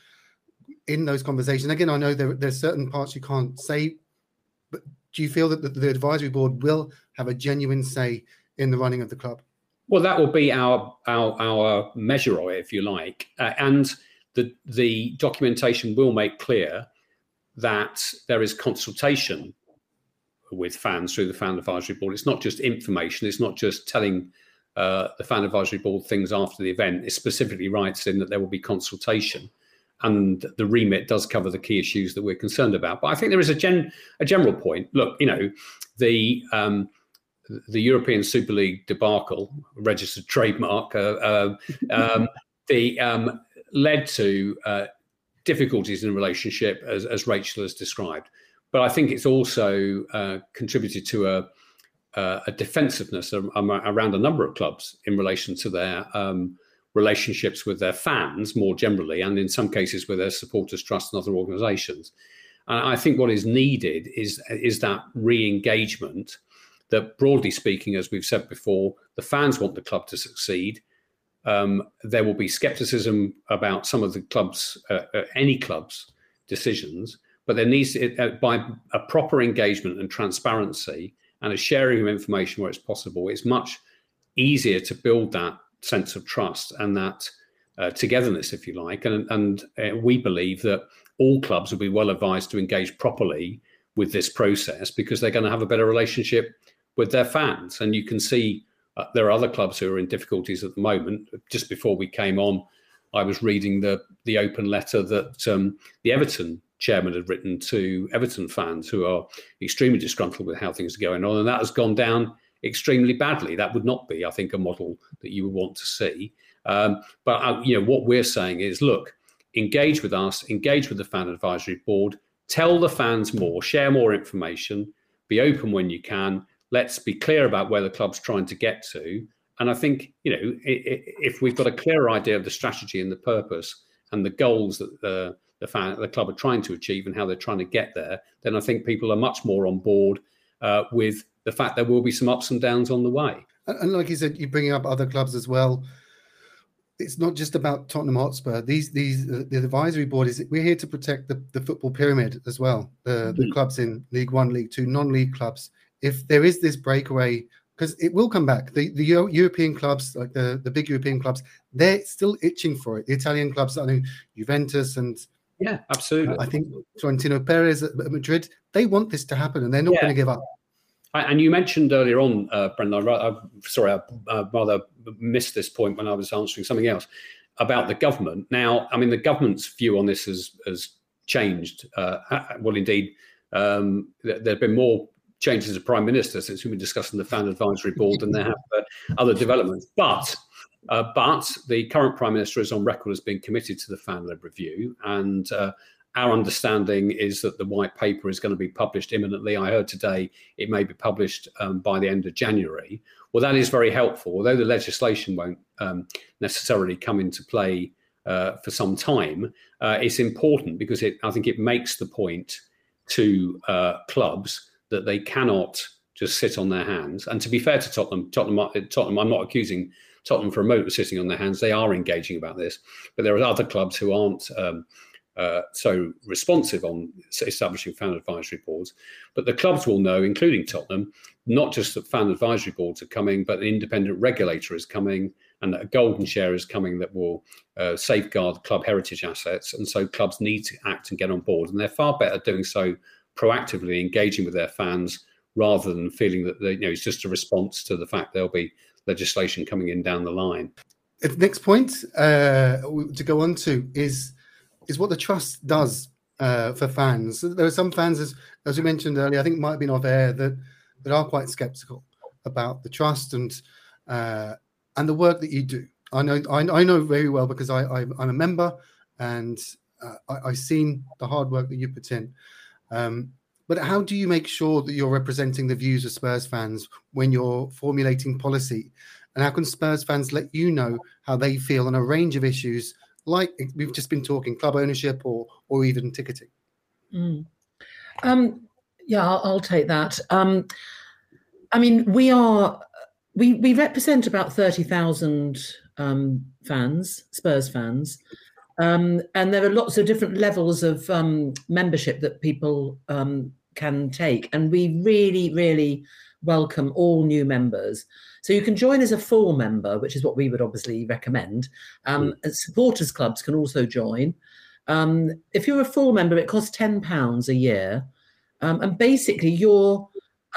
in those conversations? Again, I know there there's certain parts you can't say, but do you feel that the, the advisory board will have a genuine say in the running of the club? Well, that will be our our our measure of it, if you like, uh, and the the documentation will make clear that there is consultation with fans through the fan advisory board. It's not just information. It's not just telling uh, the fan advisory board things after the event. It specifically writes in that there will be consultation, and the remit does cover the key issues that we're concerned about. But I think there is a gen a general point. Look, you know, the um, the European Super League debacle, registered trademark, uh, uh, um, the um, led to uh, difficulties in the relationship, as, as Rachel has described. But I think it's also uh, contributed to a, uh, a defensiveness around a number of clubs in relation to their um, relationships with their fans more generally, and in some cases with their supporters, trust, and other organisations. And I think what is needed is is that re-engagement. That broadly speaking, as we've said before, the fans want the club to succeed um, there will be skepticism about some of the clubs, uh, uh, any club's decisions, but there needs to, uh, by a proper engagement and transparency and a sharing of information where it's possible, it's much easier to build that sense of trust and that uh, togetherness, if you like. And, and uh, we believe that all clubs will be well advised to engage properly with this process because they're going to have a better relationship with their fans. And you can see uh, there are other clubs who are in difficulties at the moment. Just before we came on, I was reading the the open letter that um, the Everton chairman had written to Everton fans who are extremely disgruntled with how things are going on, and that has gone down extremely badly. That would not be, I think, a model that you would want to see. Um, but uh, you know what we're saying is, look, engage with us, engage with the fan advisory board, tell the fans more, share more information, be open when you can. Let's be clear about where the club's trying to get to. And I think you know if we've got a clear idea of the strategy and the purpose and the goals that the the, fan, the club are trying to achieve and how they're trying to get there, then I think people are much more on board uh, with the fact there will be some ups and downs on the way. And like you said, you're bringing up other clubs as well it's not just about Tottenham Hotspur. These these uh, the advisory board is we're here to protect the, the football pyramid as well. The mm-hmm. the clubs in League One, League Two, non-league clubs. If there is this breakaway, because it will come back. The the Euro- European clubs, like the the big European clubs, they're still itching for it. The Italian clubs, I know Juventus and yeah, absolutely. I think Florentino Perez at Madrid, they want this to happen, and they're not yeah. going to give up. And you mentioned earlier on, uh, Brendan. I, sorry, I uh, rather missed this point when I was answering something else about the government. Now, I mean, the government's view on this has has changed. Uh, well, indeed, um, there, have been more changes of prime minister since we've been discussing the fan advisory board than there have uh, other developments. But uh, but the current prime minister is on record as being committed to the fan-led review, and uh, our understanding is that the white paper is going to be published imminently. I heard today it may be published um, by the end of January. Well, that is very helpful. Although the legislation won't um, necessarily come into play uh, for some time, uh, it's important because it, I think it makes the point to uh, clubs that they cannot just sit on their hands. And to be fair to Tottenham, Tottenham, Tottenham, I'm not accusing Tottenham for a moment of sitting on their hands. They are engaging about this, but there are other clubs who aren't. Um, uh, so responsive on establishing fan advisory boards. But the clubs will know, including Tottenham, not just that fan advisory boards are coming, but an independent regulator is coming and a golden share is coming that will uh, safeguard club heritage assets. And so clubs need to act and get on board. And they're far better doing so proactively, engaging with their fans rather than feeling that they, you know, it's just a response to the fact there'll be legislation coming in down the line. The next point uh, to go on to is is what the trust does uh, for fans. There are some fans, as, as we mentioned earlier, I think might have been off air, that, that are quite skeptical about the trust and uh, and the work that you do. I know I, I know very well because I, I am a member and uh, I, have seen the hard work that you put in. Um, but how do you make sure that you're representing the views of Spurs fans when you're formulating policy? And how can Spurs fans let you know how they feel on a range of issues like we've just been talking club ownership or or even ticketing. Mm. um, yeah I'll, I'll, take that. Um, i mean we are we we represent about 30,000 um, fans spurs fans. Um, and there are lots of different levels of um, membership that people um, can take. And we really really welcome all new members so you can join as a full member, which is what we would obviously recommend. Um, mm. Supporters clubs can also join. Um, if you're a full member, it costs ten pounds a year, um, and basically you're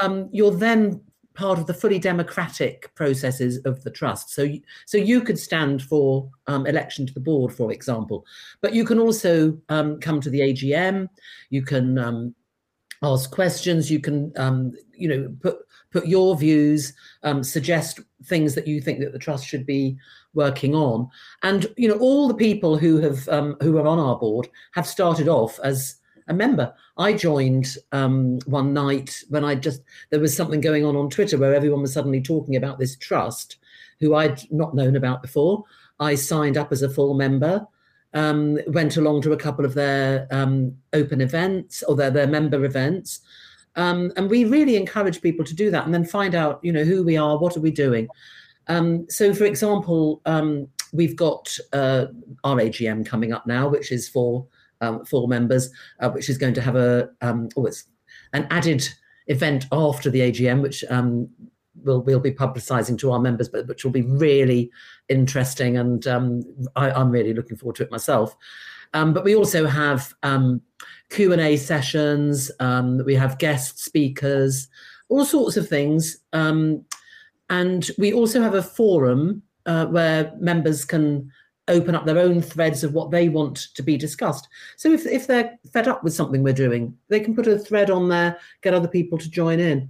um, you're then part of the fully democratic processes of the trust. So, so you could stand for um, election to the board, for example, but you can also um, come to the AGM. You can um, ask questions. You can, um, you know, put put your views, um, suggest things that you think that the trust should be working on. And you know, all the people who have um, who are on our board have started off as a member. I joined um, one night when I just there was something going on on Twitter where everyone was suddenly talking about this trust, who I'd not known about before. I signed up as a full member. Um, went along to a couple of their um, open events or their, their member events, um, and we really encourage people to do that and then find out, you know, who we are, what are we doing. Um, so, for example, um, we've got uh, our AGM coming up now, which is for um, full members, uh, which is going to have a um, oh, it's an added event after the AGM, which um, we'll we'll be publicising to our members, but which will be really interesting, and I, am really looking forward to it myself. Um, but we also have um, Q and A sessions. Um, we have guest speakers, all sorts of things, um, and we also have a forum uh, where members can open up their own threads of what they want to be discussed. So if, if they're fed up with something we're doing, they can put a thread on there, get other people to join in.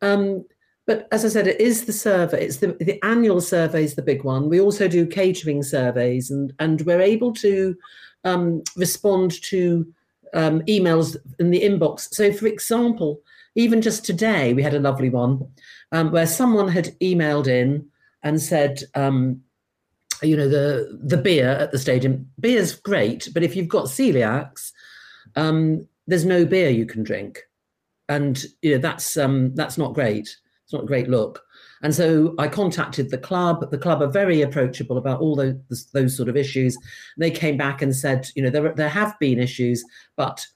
Um, but as I said, it is the survey. It's the, the annual survey is the big one. We also do catering surveys, and and we're able to um, respond to um, emails in the inbox. So, for example, even just today, we had a lovely one um, where someone had emailed in and said, um, you know, the the beer at the stadium. Beer's great, but if you've got celiacs, um, there's no beer you can drink, and you know that's um, that's not great. It's not a great look. And so I contacted the club. The club are very approachable about all those those sort of issues. They came back and said, you know, there there have been issues, but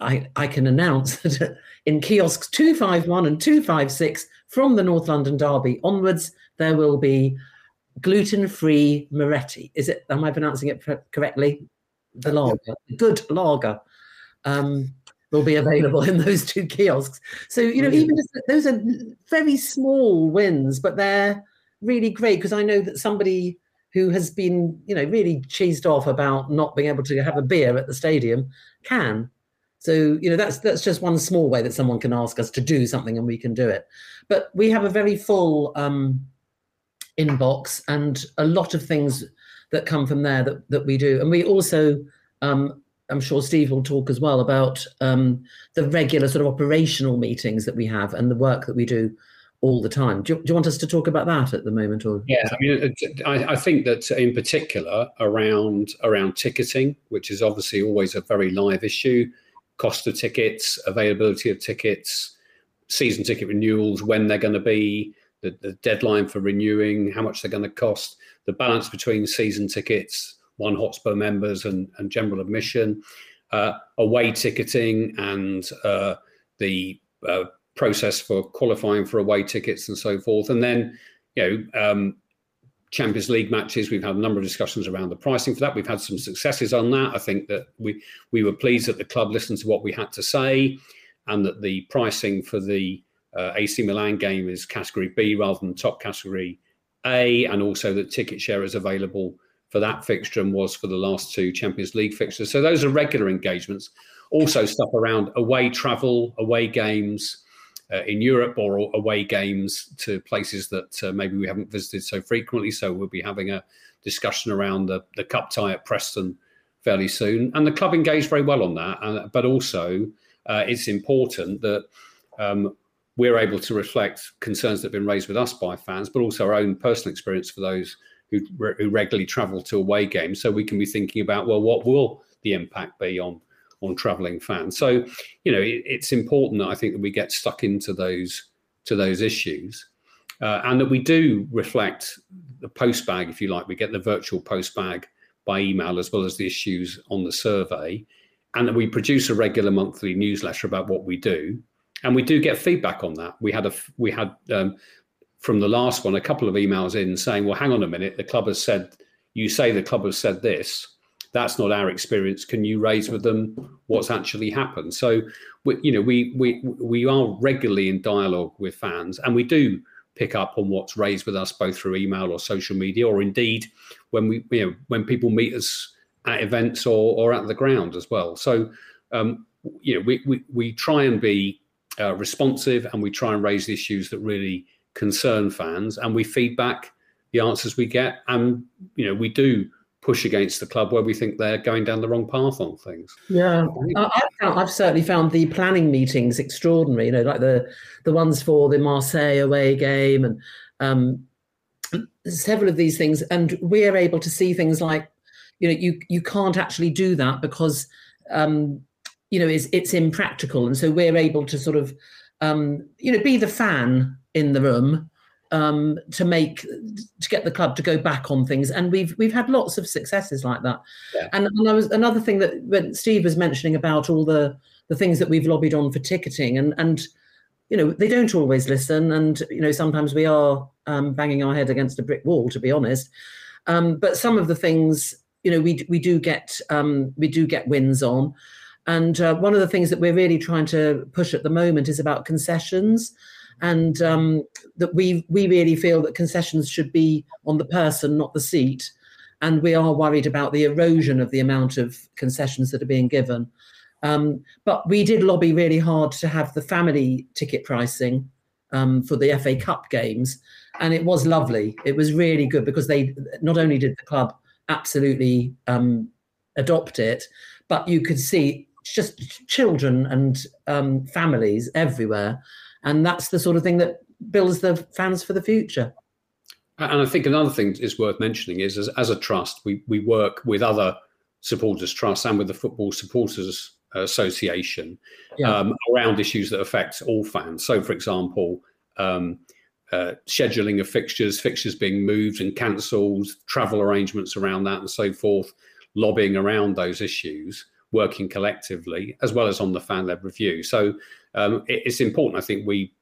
I I can announce that in kiosks two five one and two five six from the North London Derby onwards, there will be gluten-free Moretti. Is it? Am I pronouncing it correctly? The lager, good lager, um, will be available in those two kiosks. So you know, even just, those are very small wins, but they're really great because I know that somebody who has been, you know, really cheesed off about not being able to have a beer at the stadium can. So you know that's that's just one small way that someone can ask us to do something and we can do it. But we have a very full um, inbox and a lot of things that come from there that, that we do. And we also, um, I'm sure Steve will talk as well about um, the regular sort of operational meetings that we have and the work that we do all the time. Do you, do you want us to talk about that at the moment? Or yeah, I mean, I, I, think that in particular around around ticketing, which is obviously always a very live issue, cost of tickets, availability of tickets, season ticket renewals, when they're going to be, the, the deadline for renewing, how much they're going to cost, the balance between season tickets, one Hotspur members, and, and general admission, uh, away ticketing, and uh, the uh, process for qualifying for away tickets and so forth. And then, you know, um, Champions League matches. We've had a number of discussions around the pricing for that. We've had some successes on that. I think that we we were pleased that the club listened to what we had to say, and that the pricing for the uh, AC Milan game is category B rather than top category A, and also that ticket share is available for that fixture and was for the last two Champions League fixtures. So those are regular engagements. Also, stuff around away travel, away games uh, in Europe, or away games to places that uh, maybe we haven't visited so frequently. So we'll be having a discussion around the, the cup tie at Preston fairly soon. And the club engaged very well on that. But also, uh, it's important that um, we're able to reflect concerns that have been raised with us by fans, but also our own personal experience for those who, who regularly travel to away games. So we can be thinking about, well, what will the impact be on on travelling fans? So, you know, it, it's important that I think that we get stuck into those to those issues, uh, and that we do reflect the post bag, if you like. We get the virtual post bag by email as well as the issues on the survey, and that we produce a regular monthly newsletter about what we do and we do get feedback on that. We had a we had um, from the last one a couple of emails in saying, "Well, hang on a minute, the club has said you say the club has said this. That's not our experience. Can you raise with them what's actually happened?" So, we, you know, we we we are regularly in dialogue with fans, and we do pick up on what's raised with us both through email or social media, or indeed when we you know when people meet us at events or or at the ground as well. So. Um, you know, we, we, we try and be uh, responsive and we try and raise issues that really concern fans and we feedback the answers we get. And you know we do push against the club where we think they're going down the wrong path on things. Yeah. I, have certainly found the planning meetings extraordinary you know like the the ones for the marseille away game and um, several of these things. And we're able to see things like you know you you can't actually do that because um, you know is it's impractical. And so we're able to sort of um, you know be the fan in the room um, to make to get the club to go back on things. And we've we've had lots of successes like that. Yeah. and, and there was another thing that when steve was mentioning about all the the things that we've lobbied on for ticketing and and you know, they don't always listen, and you know, sometimes we are um, banging our head against a brick wall, to be honest. Um, but some of the things, you know, we we do get um, we do get wins on, and uh, one of the things that we're really trying to push at the moment is about concessions, and um, that we we really feel that concessions should be on the person, not the seat, and we are worried about the erosion of the amount of concessions that are being given. Um, but we did lobby really hard to have the family ticket pricing um, for the FA Cup games, and it was lovely. It was really good because they not only did the club absolutely um, adopt it, but you could see just children and um, families everywhere, and that's the sort of thing that builds the fans for the future. And I think another thing is worth mentioning is as, as a trust, we, we work with other supporters trusts and with the Football Supporters Association yeah. um, around issues that affect all fans. So, for example, um, uh, scheduling of fixtures, fixtures being moved and cancelled, travel arrangements around that, and so forth, lobbying around those issues, working collectively, as well as on the fan led review. So, um, it, it's important, I think, we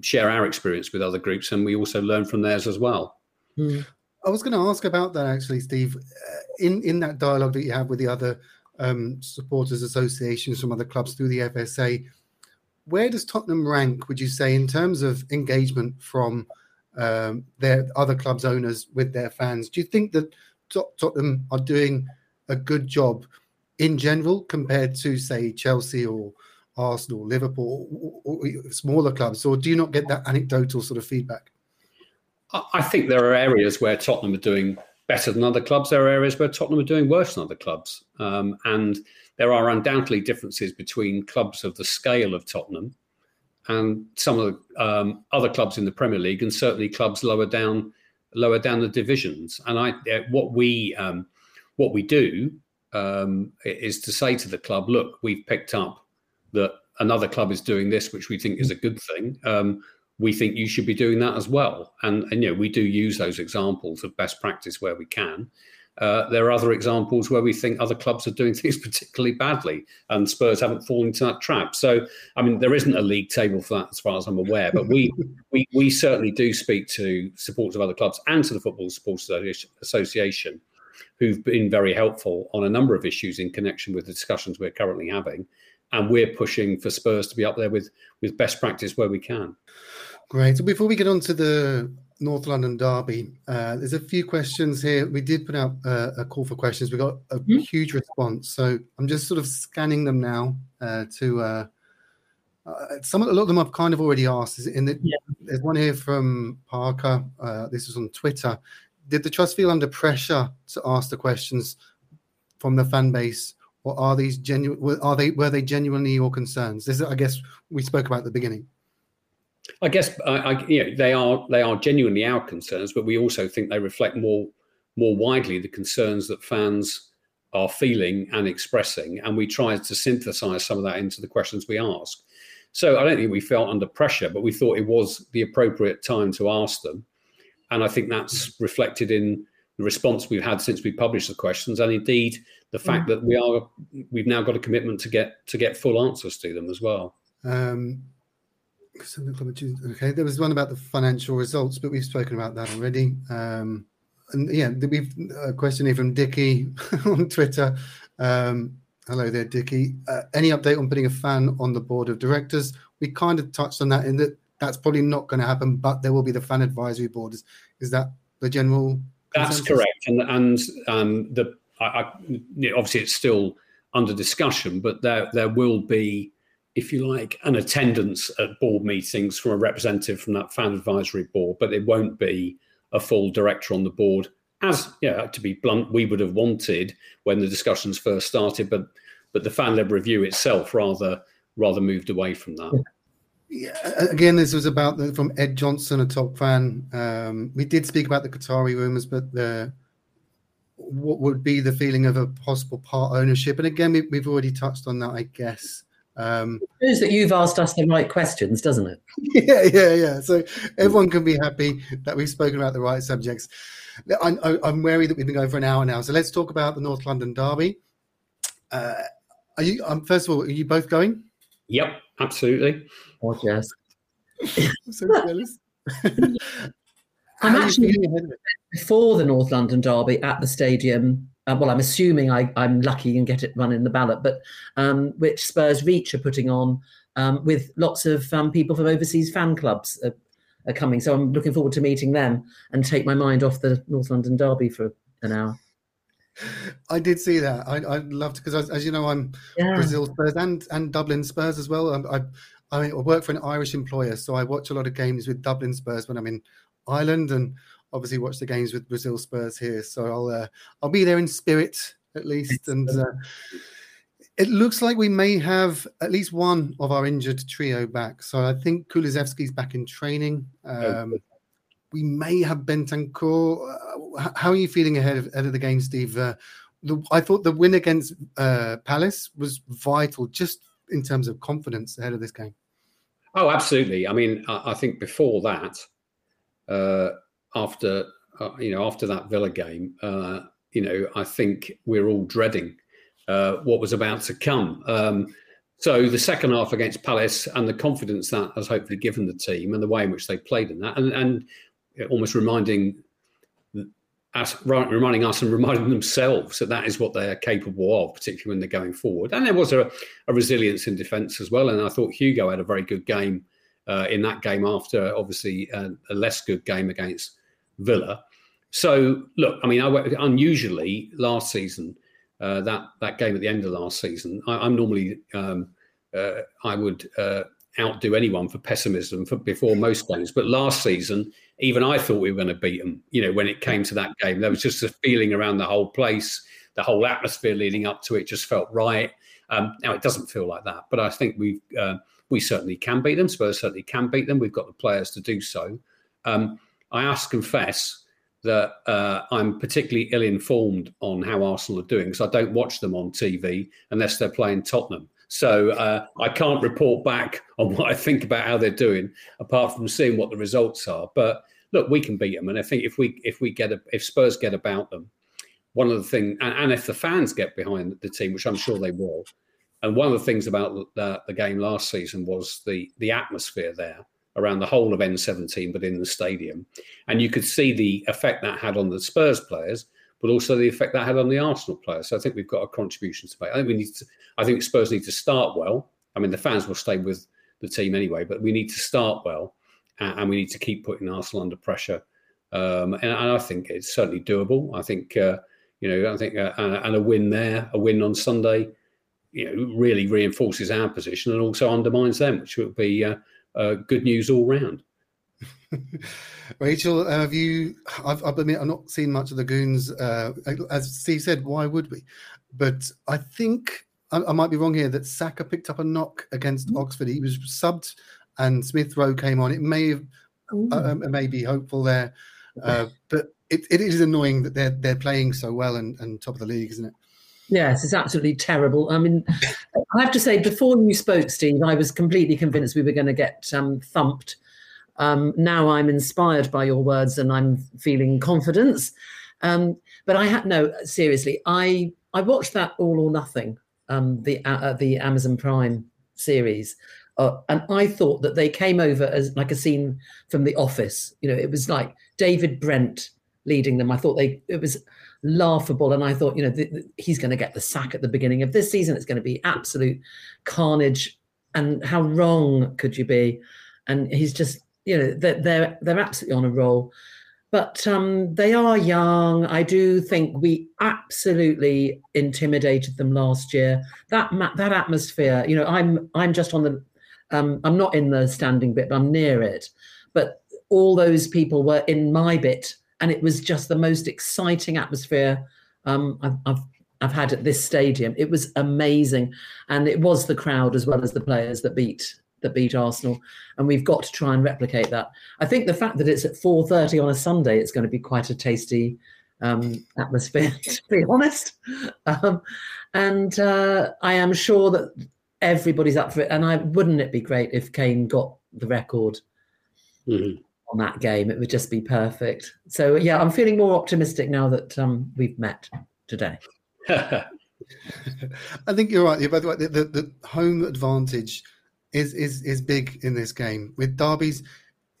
share our experience with other groups and we also learn from theirs as well. Mm. I was going to ask about that actually, Steve. Uh, in in that dialogue that you have with the other um, supporters associations from other clubs through the FSA. Where does Tottenham rank, would you say, in terms of engagement from um, their other clubs' owners with their fans? Do you think that Tot- Tottenham are doing a good job in general compared to, say, Chelsea or Arsenal, Liverpool, or, smaller clubs? Or do you not get that anecdotal sort of feedback? I think there are areas where Tottenham are doing better than other clubs. There are areas where Tottenham are doing worse than other clubs. Um, and there are undoubtedly differences between clubs of the scale of Tottenham and some of the um, other clubs in the Premier League, and certainly clubs lower down, lower down the divisions. And I, what we, um, what we do um, is to say to the club, look, we've picked up that another club is doing this, which we think is a good thing. Um, we think you should be doing that as well. And, and you know, we do use those examples of best practice where we can. Uh, there are other examples where we think other clubs are doing things particularly badly, and Spurs haven't fallen into that trap. So, I mean, there isn't a league table for that, as far as I'm aware. But we we we certainly do speak to supporters of other clubs and to the Football Supporters Association, who've been very helpful on a number of issues in connection with the discussions we're currently having, and we're pushing for Spurs to be up there with with best practice where we can. Great. So before we get on to the North London Derby, uh, there's a few questions here. We did put out uh, a call for questions. We got a mm-hmm. huge response. So I'm just sort of scanning them now uh, to. Uh, uh, some a lot of them I've kind of already asked. Is in the, yeah. There's one here from Parker. Uh, this is on Twitter. Did the trust feel under pressure to ask the questions from the fan base, or are these genuine? Are they were they genuinely your concerns? This is, I guess we spoke about at the beginning. I guess I, I, you know, they are they are genuinely our concerns, but we also think they reflect more more widely the concerns that fans are feeling and expressing, and we tried to synthesize some of that into the questions we ask. So I don't think we felt under pressure, but we thought it was the appropriate time to ask them, and I think that's reflected in the response we've had since we published the questions, and indeed the fact mm. that we are we've now got a commitment to get to get full answers to them as well. Um, Okay, there was one about the financial results, but we've spoken about that already. Um, and yeah, we've a question here from Dicky on Twitter. Um, hello there, Dicky. Uh, any update on putting a fan on the board of directors? We kind of touched on that in that that's probably not going to happen, but there will be the fan advisory board. Is, is that the general? That's correct, and and um, the I, I, obviously it's still under discussion, but there there will be if you like, an attendance at board meetings from a representative from that fan advisory board, but it won't be a full director on the board. As yeah, to be blunt, we would have wanted when the discussions first started, but but the fan led review itself rather rather moved away from that. Yeah, again, this was about the, from Ed Johnson, a top fan. Um, we did speak about the Qatari rumours, but the what would be the feeling of a possible part ownership? And again, we, have already touched on that, I guess. Um, it shows that you've asked us the right questions, doesn't it? Yeah, yeah, yeah. So everyone can be happy that we've spoken about the right subjects. I'm, I'm wary that we've been going for an hour now. So let's talk about the North London Derby. Uh, are you? Um, first of all, are you both going? Yep, absolutely. Yes. I'm so jealous. I'm actually before the North London derby at the stadium. Uh, well, I'm assuming I, am lucky and get it run in the ballot, but um, which Spurs Reach are putting on um, with lots of um, people from overseas fan clubs are, are, coming. So I'm looking forward to meeting them and take my mind off the North London derby for an hour. I did see that. I, I loved because, as, as, you know, I'm yeah. Brazil Spurs and and Dublin Spurs as well. I, I, I work for an Irish employer, so I watch a lot of games with Dublin Spurs when I'm in Ireland, and obviously watch the games with Brazil Spurs here. So I'll uh, I'll be there in spirit at least, and uh, it looks like we may have at least one of our injured trio back. So I think Kulusevski's back in training. Um, we may have Bentancur. Uh, how are you feeling ahead of, ahead of the game, Steve? Uh, the, I thought the win against uh, Palace was vital, just in terms of confidence ahead of this game. Oh, absolutely. I mean, I, I think before that, uh, after uh, you know after that Villa game, uh, you know I think we're all dreading uh, what was about to come. Um, so the second half against Palace and the confidence that has hopefully given the team and the way in which they played in that, and, and almost reminding us, reminding us and reminding themselves that that is what they are capable of, particularly when they're going forward. And there was a, a resilience in defence as well. And I thought Hugo had a very good game uh, in that game after obviously a less good game against Villa. So look, I mean, I, went, unusually last season, uh, that that game at the end of last season, I, am normally um, uh, I would uh, outdo anyone for pessimism for, before most games, but last season, even I thought we were going to beat them. You know, when it came to that game, there was just a feeling around the whole place, the whole atmosphere leading up to it just felt right. Um, now it doesn't feel like that, but I think we uh, we certainly can beat them. Spurs certainly can beat them. We've got the players to do so. Um, I to confess that uh, I'm particularly ill informed on how Arsenal are doing because I don't watch them on TV unless they're playing Tottenham. So uh, I can't report back on what I think about how they're doing, apart from seeing what the results are. But look, we can beat them, and I think if we if we get a, if Spurs get about them, one of the things, and, and, if the fans get behind the team, which I'm sure they will, and one of the things about the, the game last season was the the atmosphere there around the whole of N17, but in the stadium. And you could see the effect that had on the Spurs players, but also the effect that had on the Arsenal players. So I think we've got a contribution to make. I think we need to, I think Spurs need to start well. I mean, the fans will stay with the team anyway, but we need to start well and, and we need to keep putting Arsenal under pressure. Um, and, and, I think it's certainly doable. I think, uh, you know, I think, uh, and a win there, a win on Sunday, you know, really reinforces our position and also undermines them, which will be uh, uh, good news all round. Rachel, have you? I've, I admit I've not seen much of the Goons. Uh, as Steve said, why would we? But I think I, I, might be wrong here that Saka picked up a knock against mm. Oxford. He was subbed, and Smith Rowe came on. It may have, uh, um, may be hopeful there, uh, but it, it is annoying that they're they're playing so well and, and top of the league, isn't it? Yes, it's absolutely terrible. I mean, I have to say, before you spoke, Steve, I was completely convinced we were going to get um, thumped. Um, now I'm inspired by your words and I'm feeling confidence. Um, but I had no seriously. I I watched that All or Nothing, um, the uh, the Amazon Prime series, uh, and I thought that they came over as like a scene from The Office. You know, it was like David Brent leading them. I thought they it was laughable. And I thought, you know, th- th- he's going to get the sack at the beginning of this season. It's going to be absolute carnage. And how wrong could you be? And he's just, you know, they're they're, they're absolutely on a roll. But um, they are young. I do think we absolutely intimidated them last year. That that atmosphere, you know, I'm I'm just on the, um, I'm not in the standing bit, but I'm near it. But all those people were in my bit and it was just the most exciting atmosphere um, I've, I've, I've had at this stadium. It was amazing, and it was the crowd as well as the players that beat that beat Arsenal, and we've got to try and replicate that. I think the fact that it's at four thirty on a Sunday, it's going to be quite a tasty um, atmosphere, to be honest. Um, and uh, I am sure that everybody's up for it. And I wouldn't it be great if Kane got the record? Mm-hmm on that game. It would just be perfect. So yeah, I'm feeling more optimistic now that um, we've met today. I think you're right. By the way, the, the, the home advantage is is is big in this game with derbies.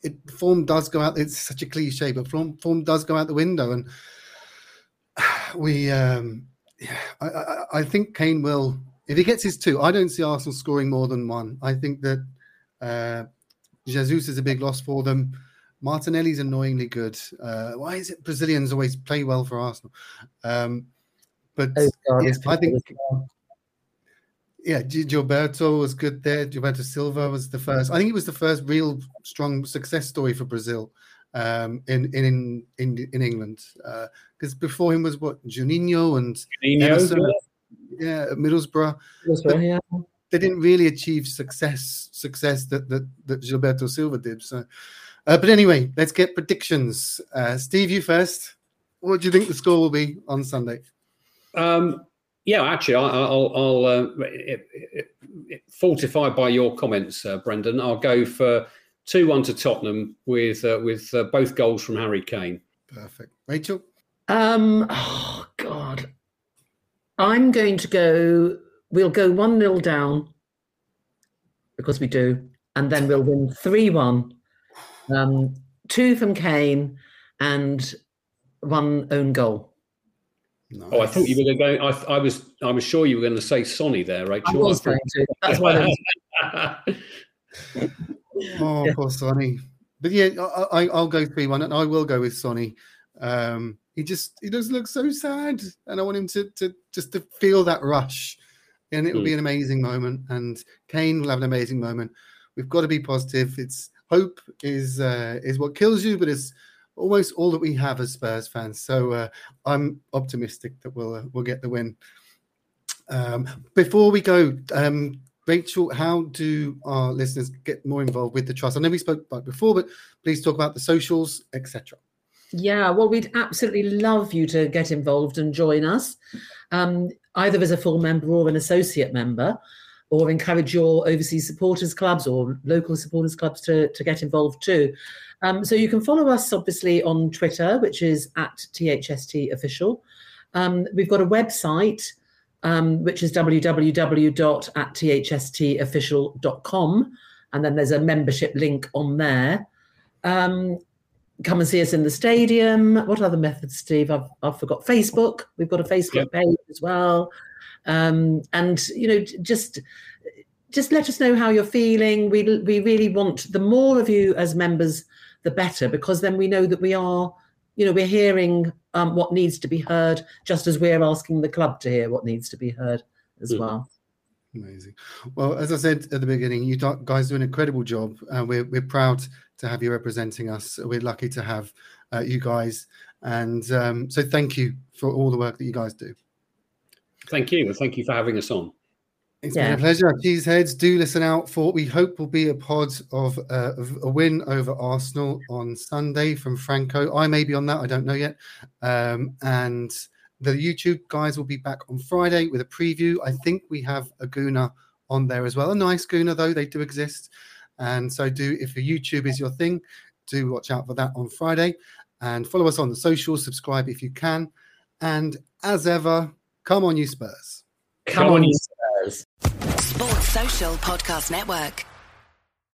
It form does go out. It's such a cliche, but form form does go out the window, and we. um yeah, I, I, I think Kane will if he gets his two. I don't see Arsenal scoring more than one. I think that uh, Jesus is a big loss for them. Martinelli's annoyingly good. Uh, why is it Brazilians always play well for Arsenal? Um, but it's I think. Yeah, Gilberto was good there. Gilberto Silva was the first. I think it was the first real strong success story for Brazil um, in in in in England. Because before him was what Juninho and Juninho, Emerson, yeah. Middlesbrough. Middlesbrough, yeah. They didn't really achieve success success that that, that Gilberto Silva did. So, uh, but anyway, let's get predictions. Uh, Steve, you first. What do you think the score will be on Sunday? Um, yeah, actually, I, I'll, I'll uh, it, it, it, fortified by your comments, uh, Brendan. I'll go for two-one to Tottenham with uh, with uh, both goals from Harry Kane. Perfect, Rachel. Um, oh God, I'm going to go. We'll go one 0 down because we do, and then we'll win three one. Um, two from Kane and one own goal. Oh, I thought you were going. to go I, I was. I was sure you were going to say Sonny there, I was going to. That's why. there was- Oh, poor Sonny. But yeah, I, I, I'll go three one, and I will go with Sonny. Um, he just he does look so sad, and I want him to to just to feel that rush, and it will be Mm. an amazing moment. And Kane will have an amazing moment. We've got to be positive. It's hope is uh, is what kills you, but it's almost all that we have as Spurs fans. So uh, I'm optimistic that we'll uh, we'll get the win. Um, before we go, um, Rachel, how do our listeners get more involved with the trust? I know we spoke about before, but please talk about the socials, etc. Yeah, well, we'd absolutely love you to get involved and join us, um, either as a full member or an associate member, or encourage your overseas supporters clubs or local supporters clubs to, to get involved too. Um, so you can follow us obviously on Twitter, which is at THST official. Um, we've got a website, um, which is www.thstofficial.com. And then there's a membership link on there. Um, come and see us in the stadium. What other methods, Steve? I've, I've forgot. Facebook. We've got a Facebook page as well. Um, and you know, just just let us know how you're feeling. We we really want the more of you as members, the better, because then we know that we are, you know, we're hearing um, what needs to be heard, just as we're asking the club to hear what needs to be heard as Mhm. well. Amazing. Well, as I said at the beginning, you guys do an incredible job. Uh, we're we're proud to have you representing us. We're lucky to have uh, you guys, and um, so thank you for all the work that you guys do. Thank you, and thank you for having us on. It's been a pleasure. Cheeseheads, do listen out for what we hope will be a pod of, uh, a win over Arsenal on Sunday from Franco. I may be on that, I don't know yet. Um, and the YouTube guys will be back on Friday with a preview. I think we have a Gooner on there as well. A nice Gooner, though, they do exist. And so, do if your YouTube is your thing, do watch out for that on Friday. And follow us on the socials, subscribe if you can. And as ever, come on, you Spurs. Come, on, you Spurs. Sports Social Podcast Network.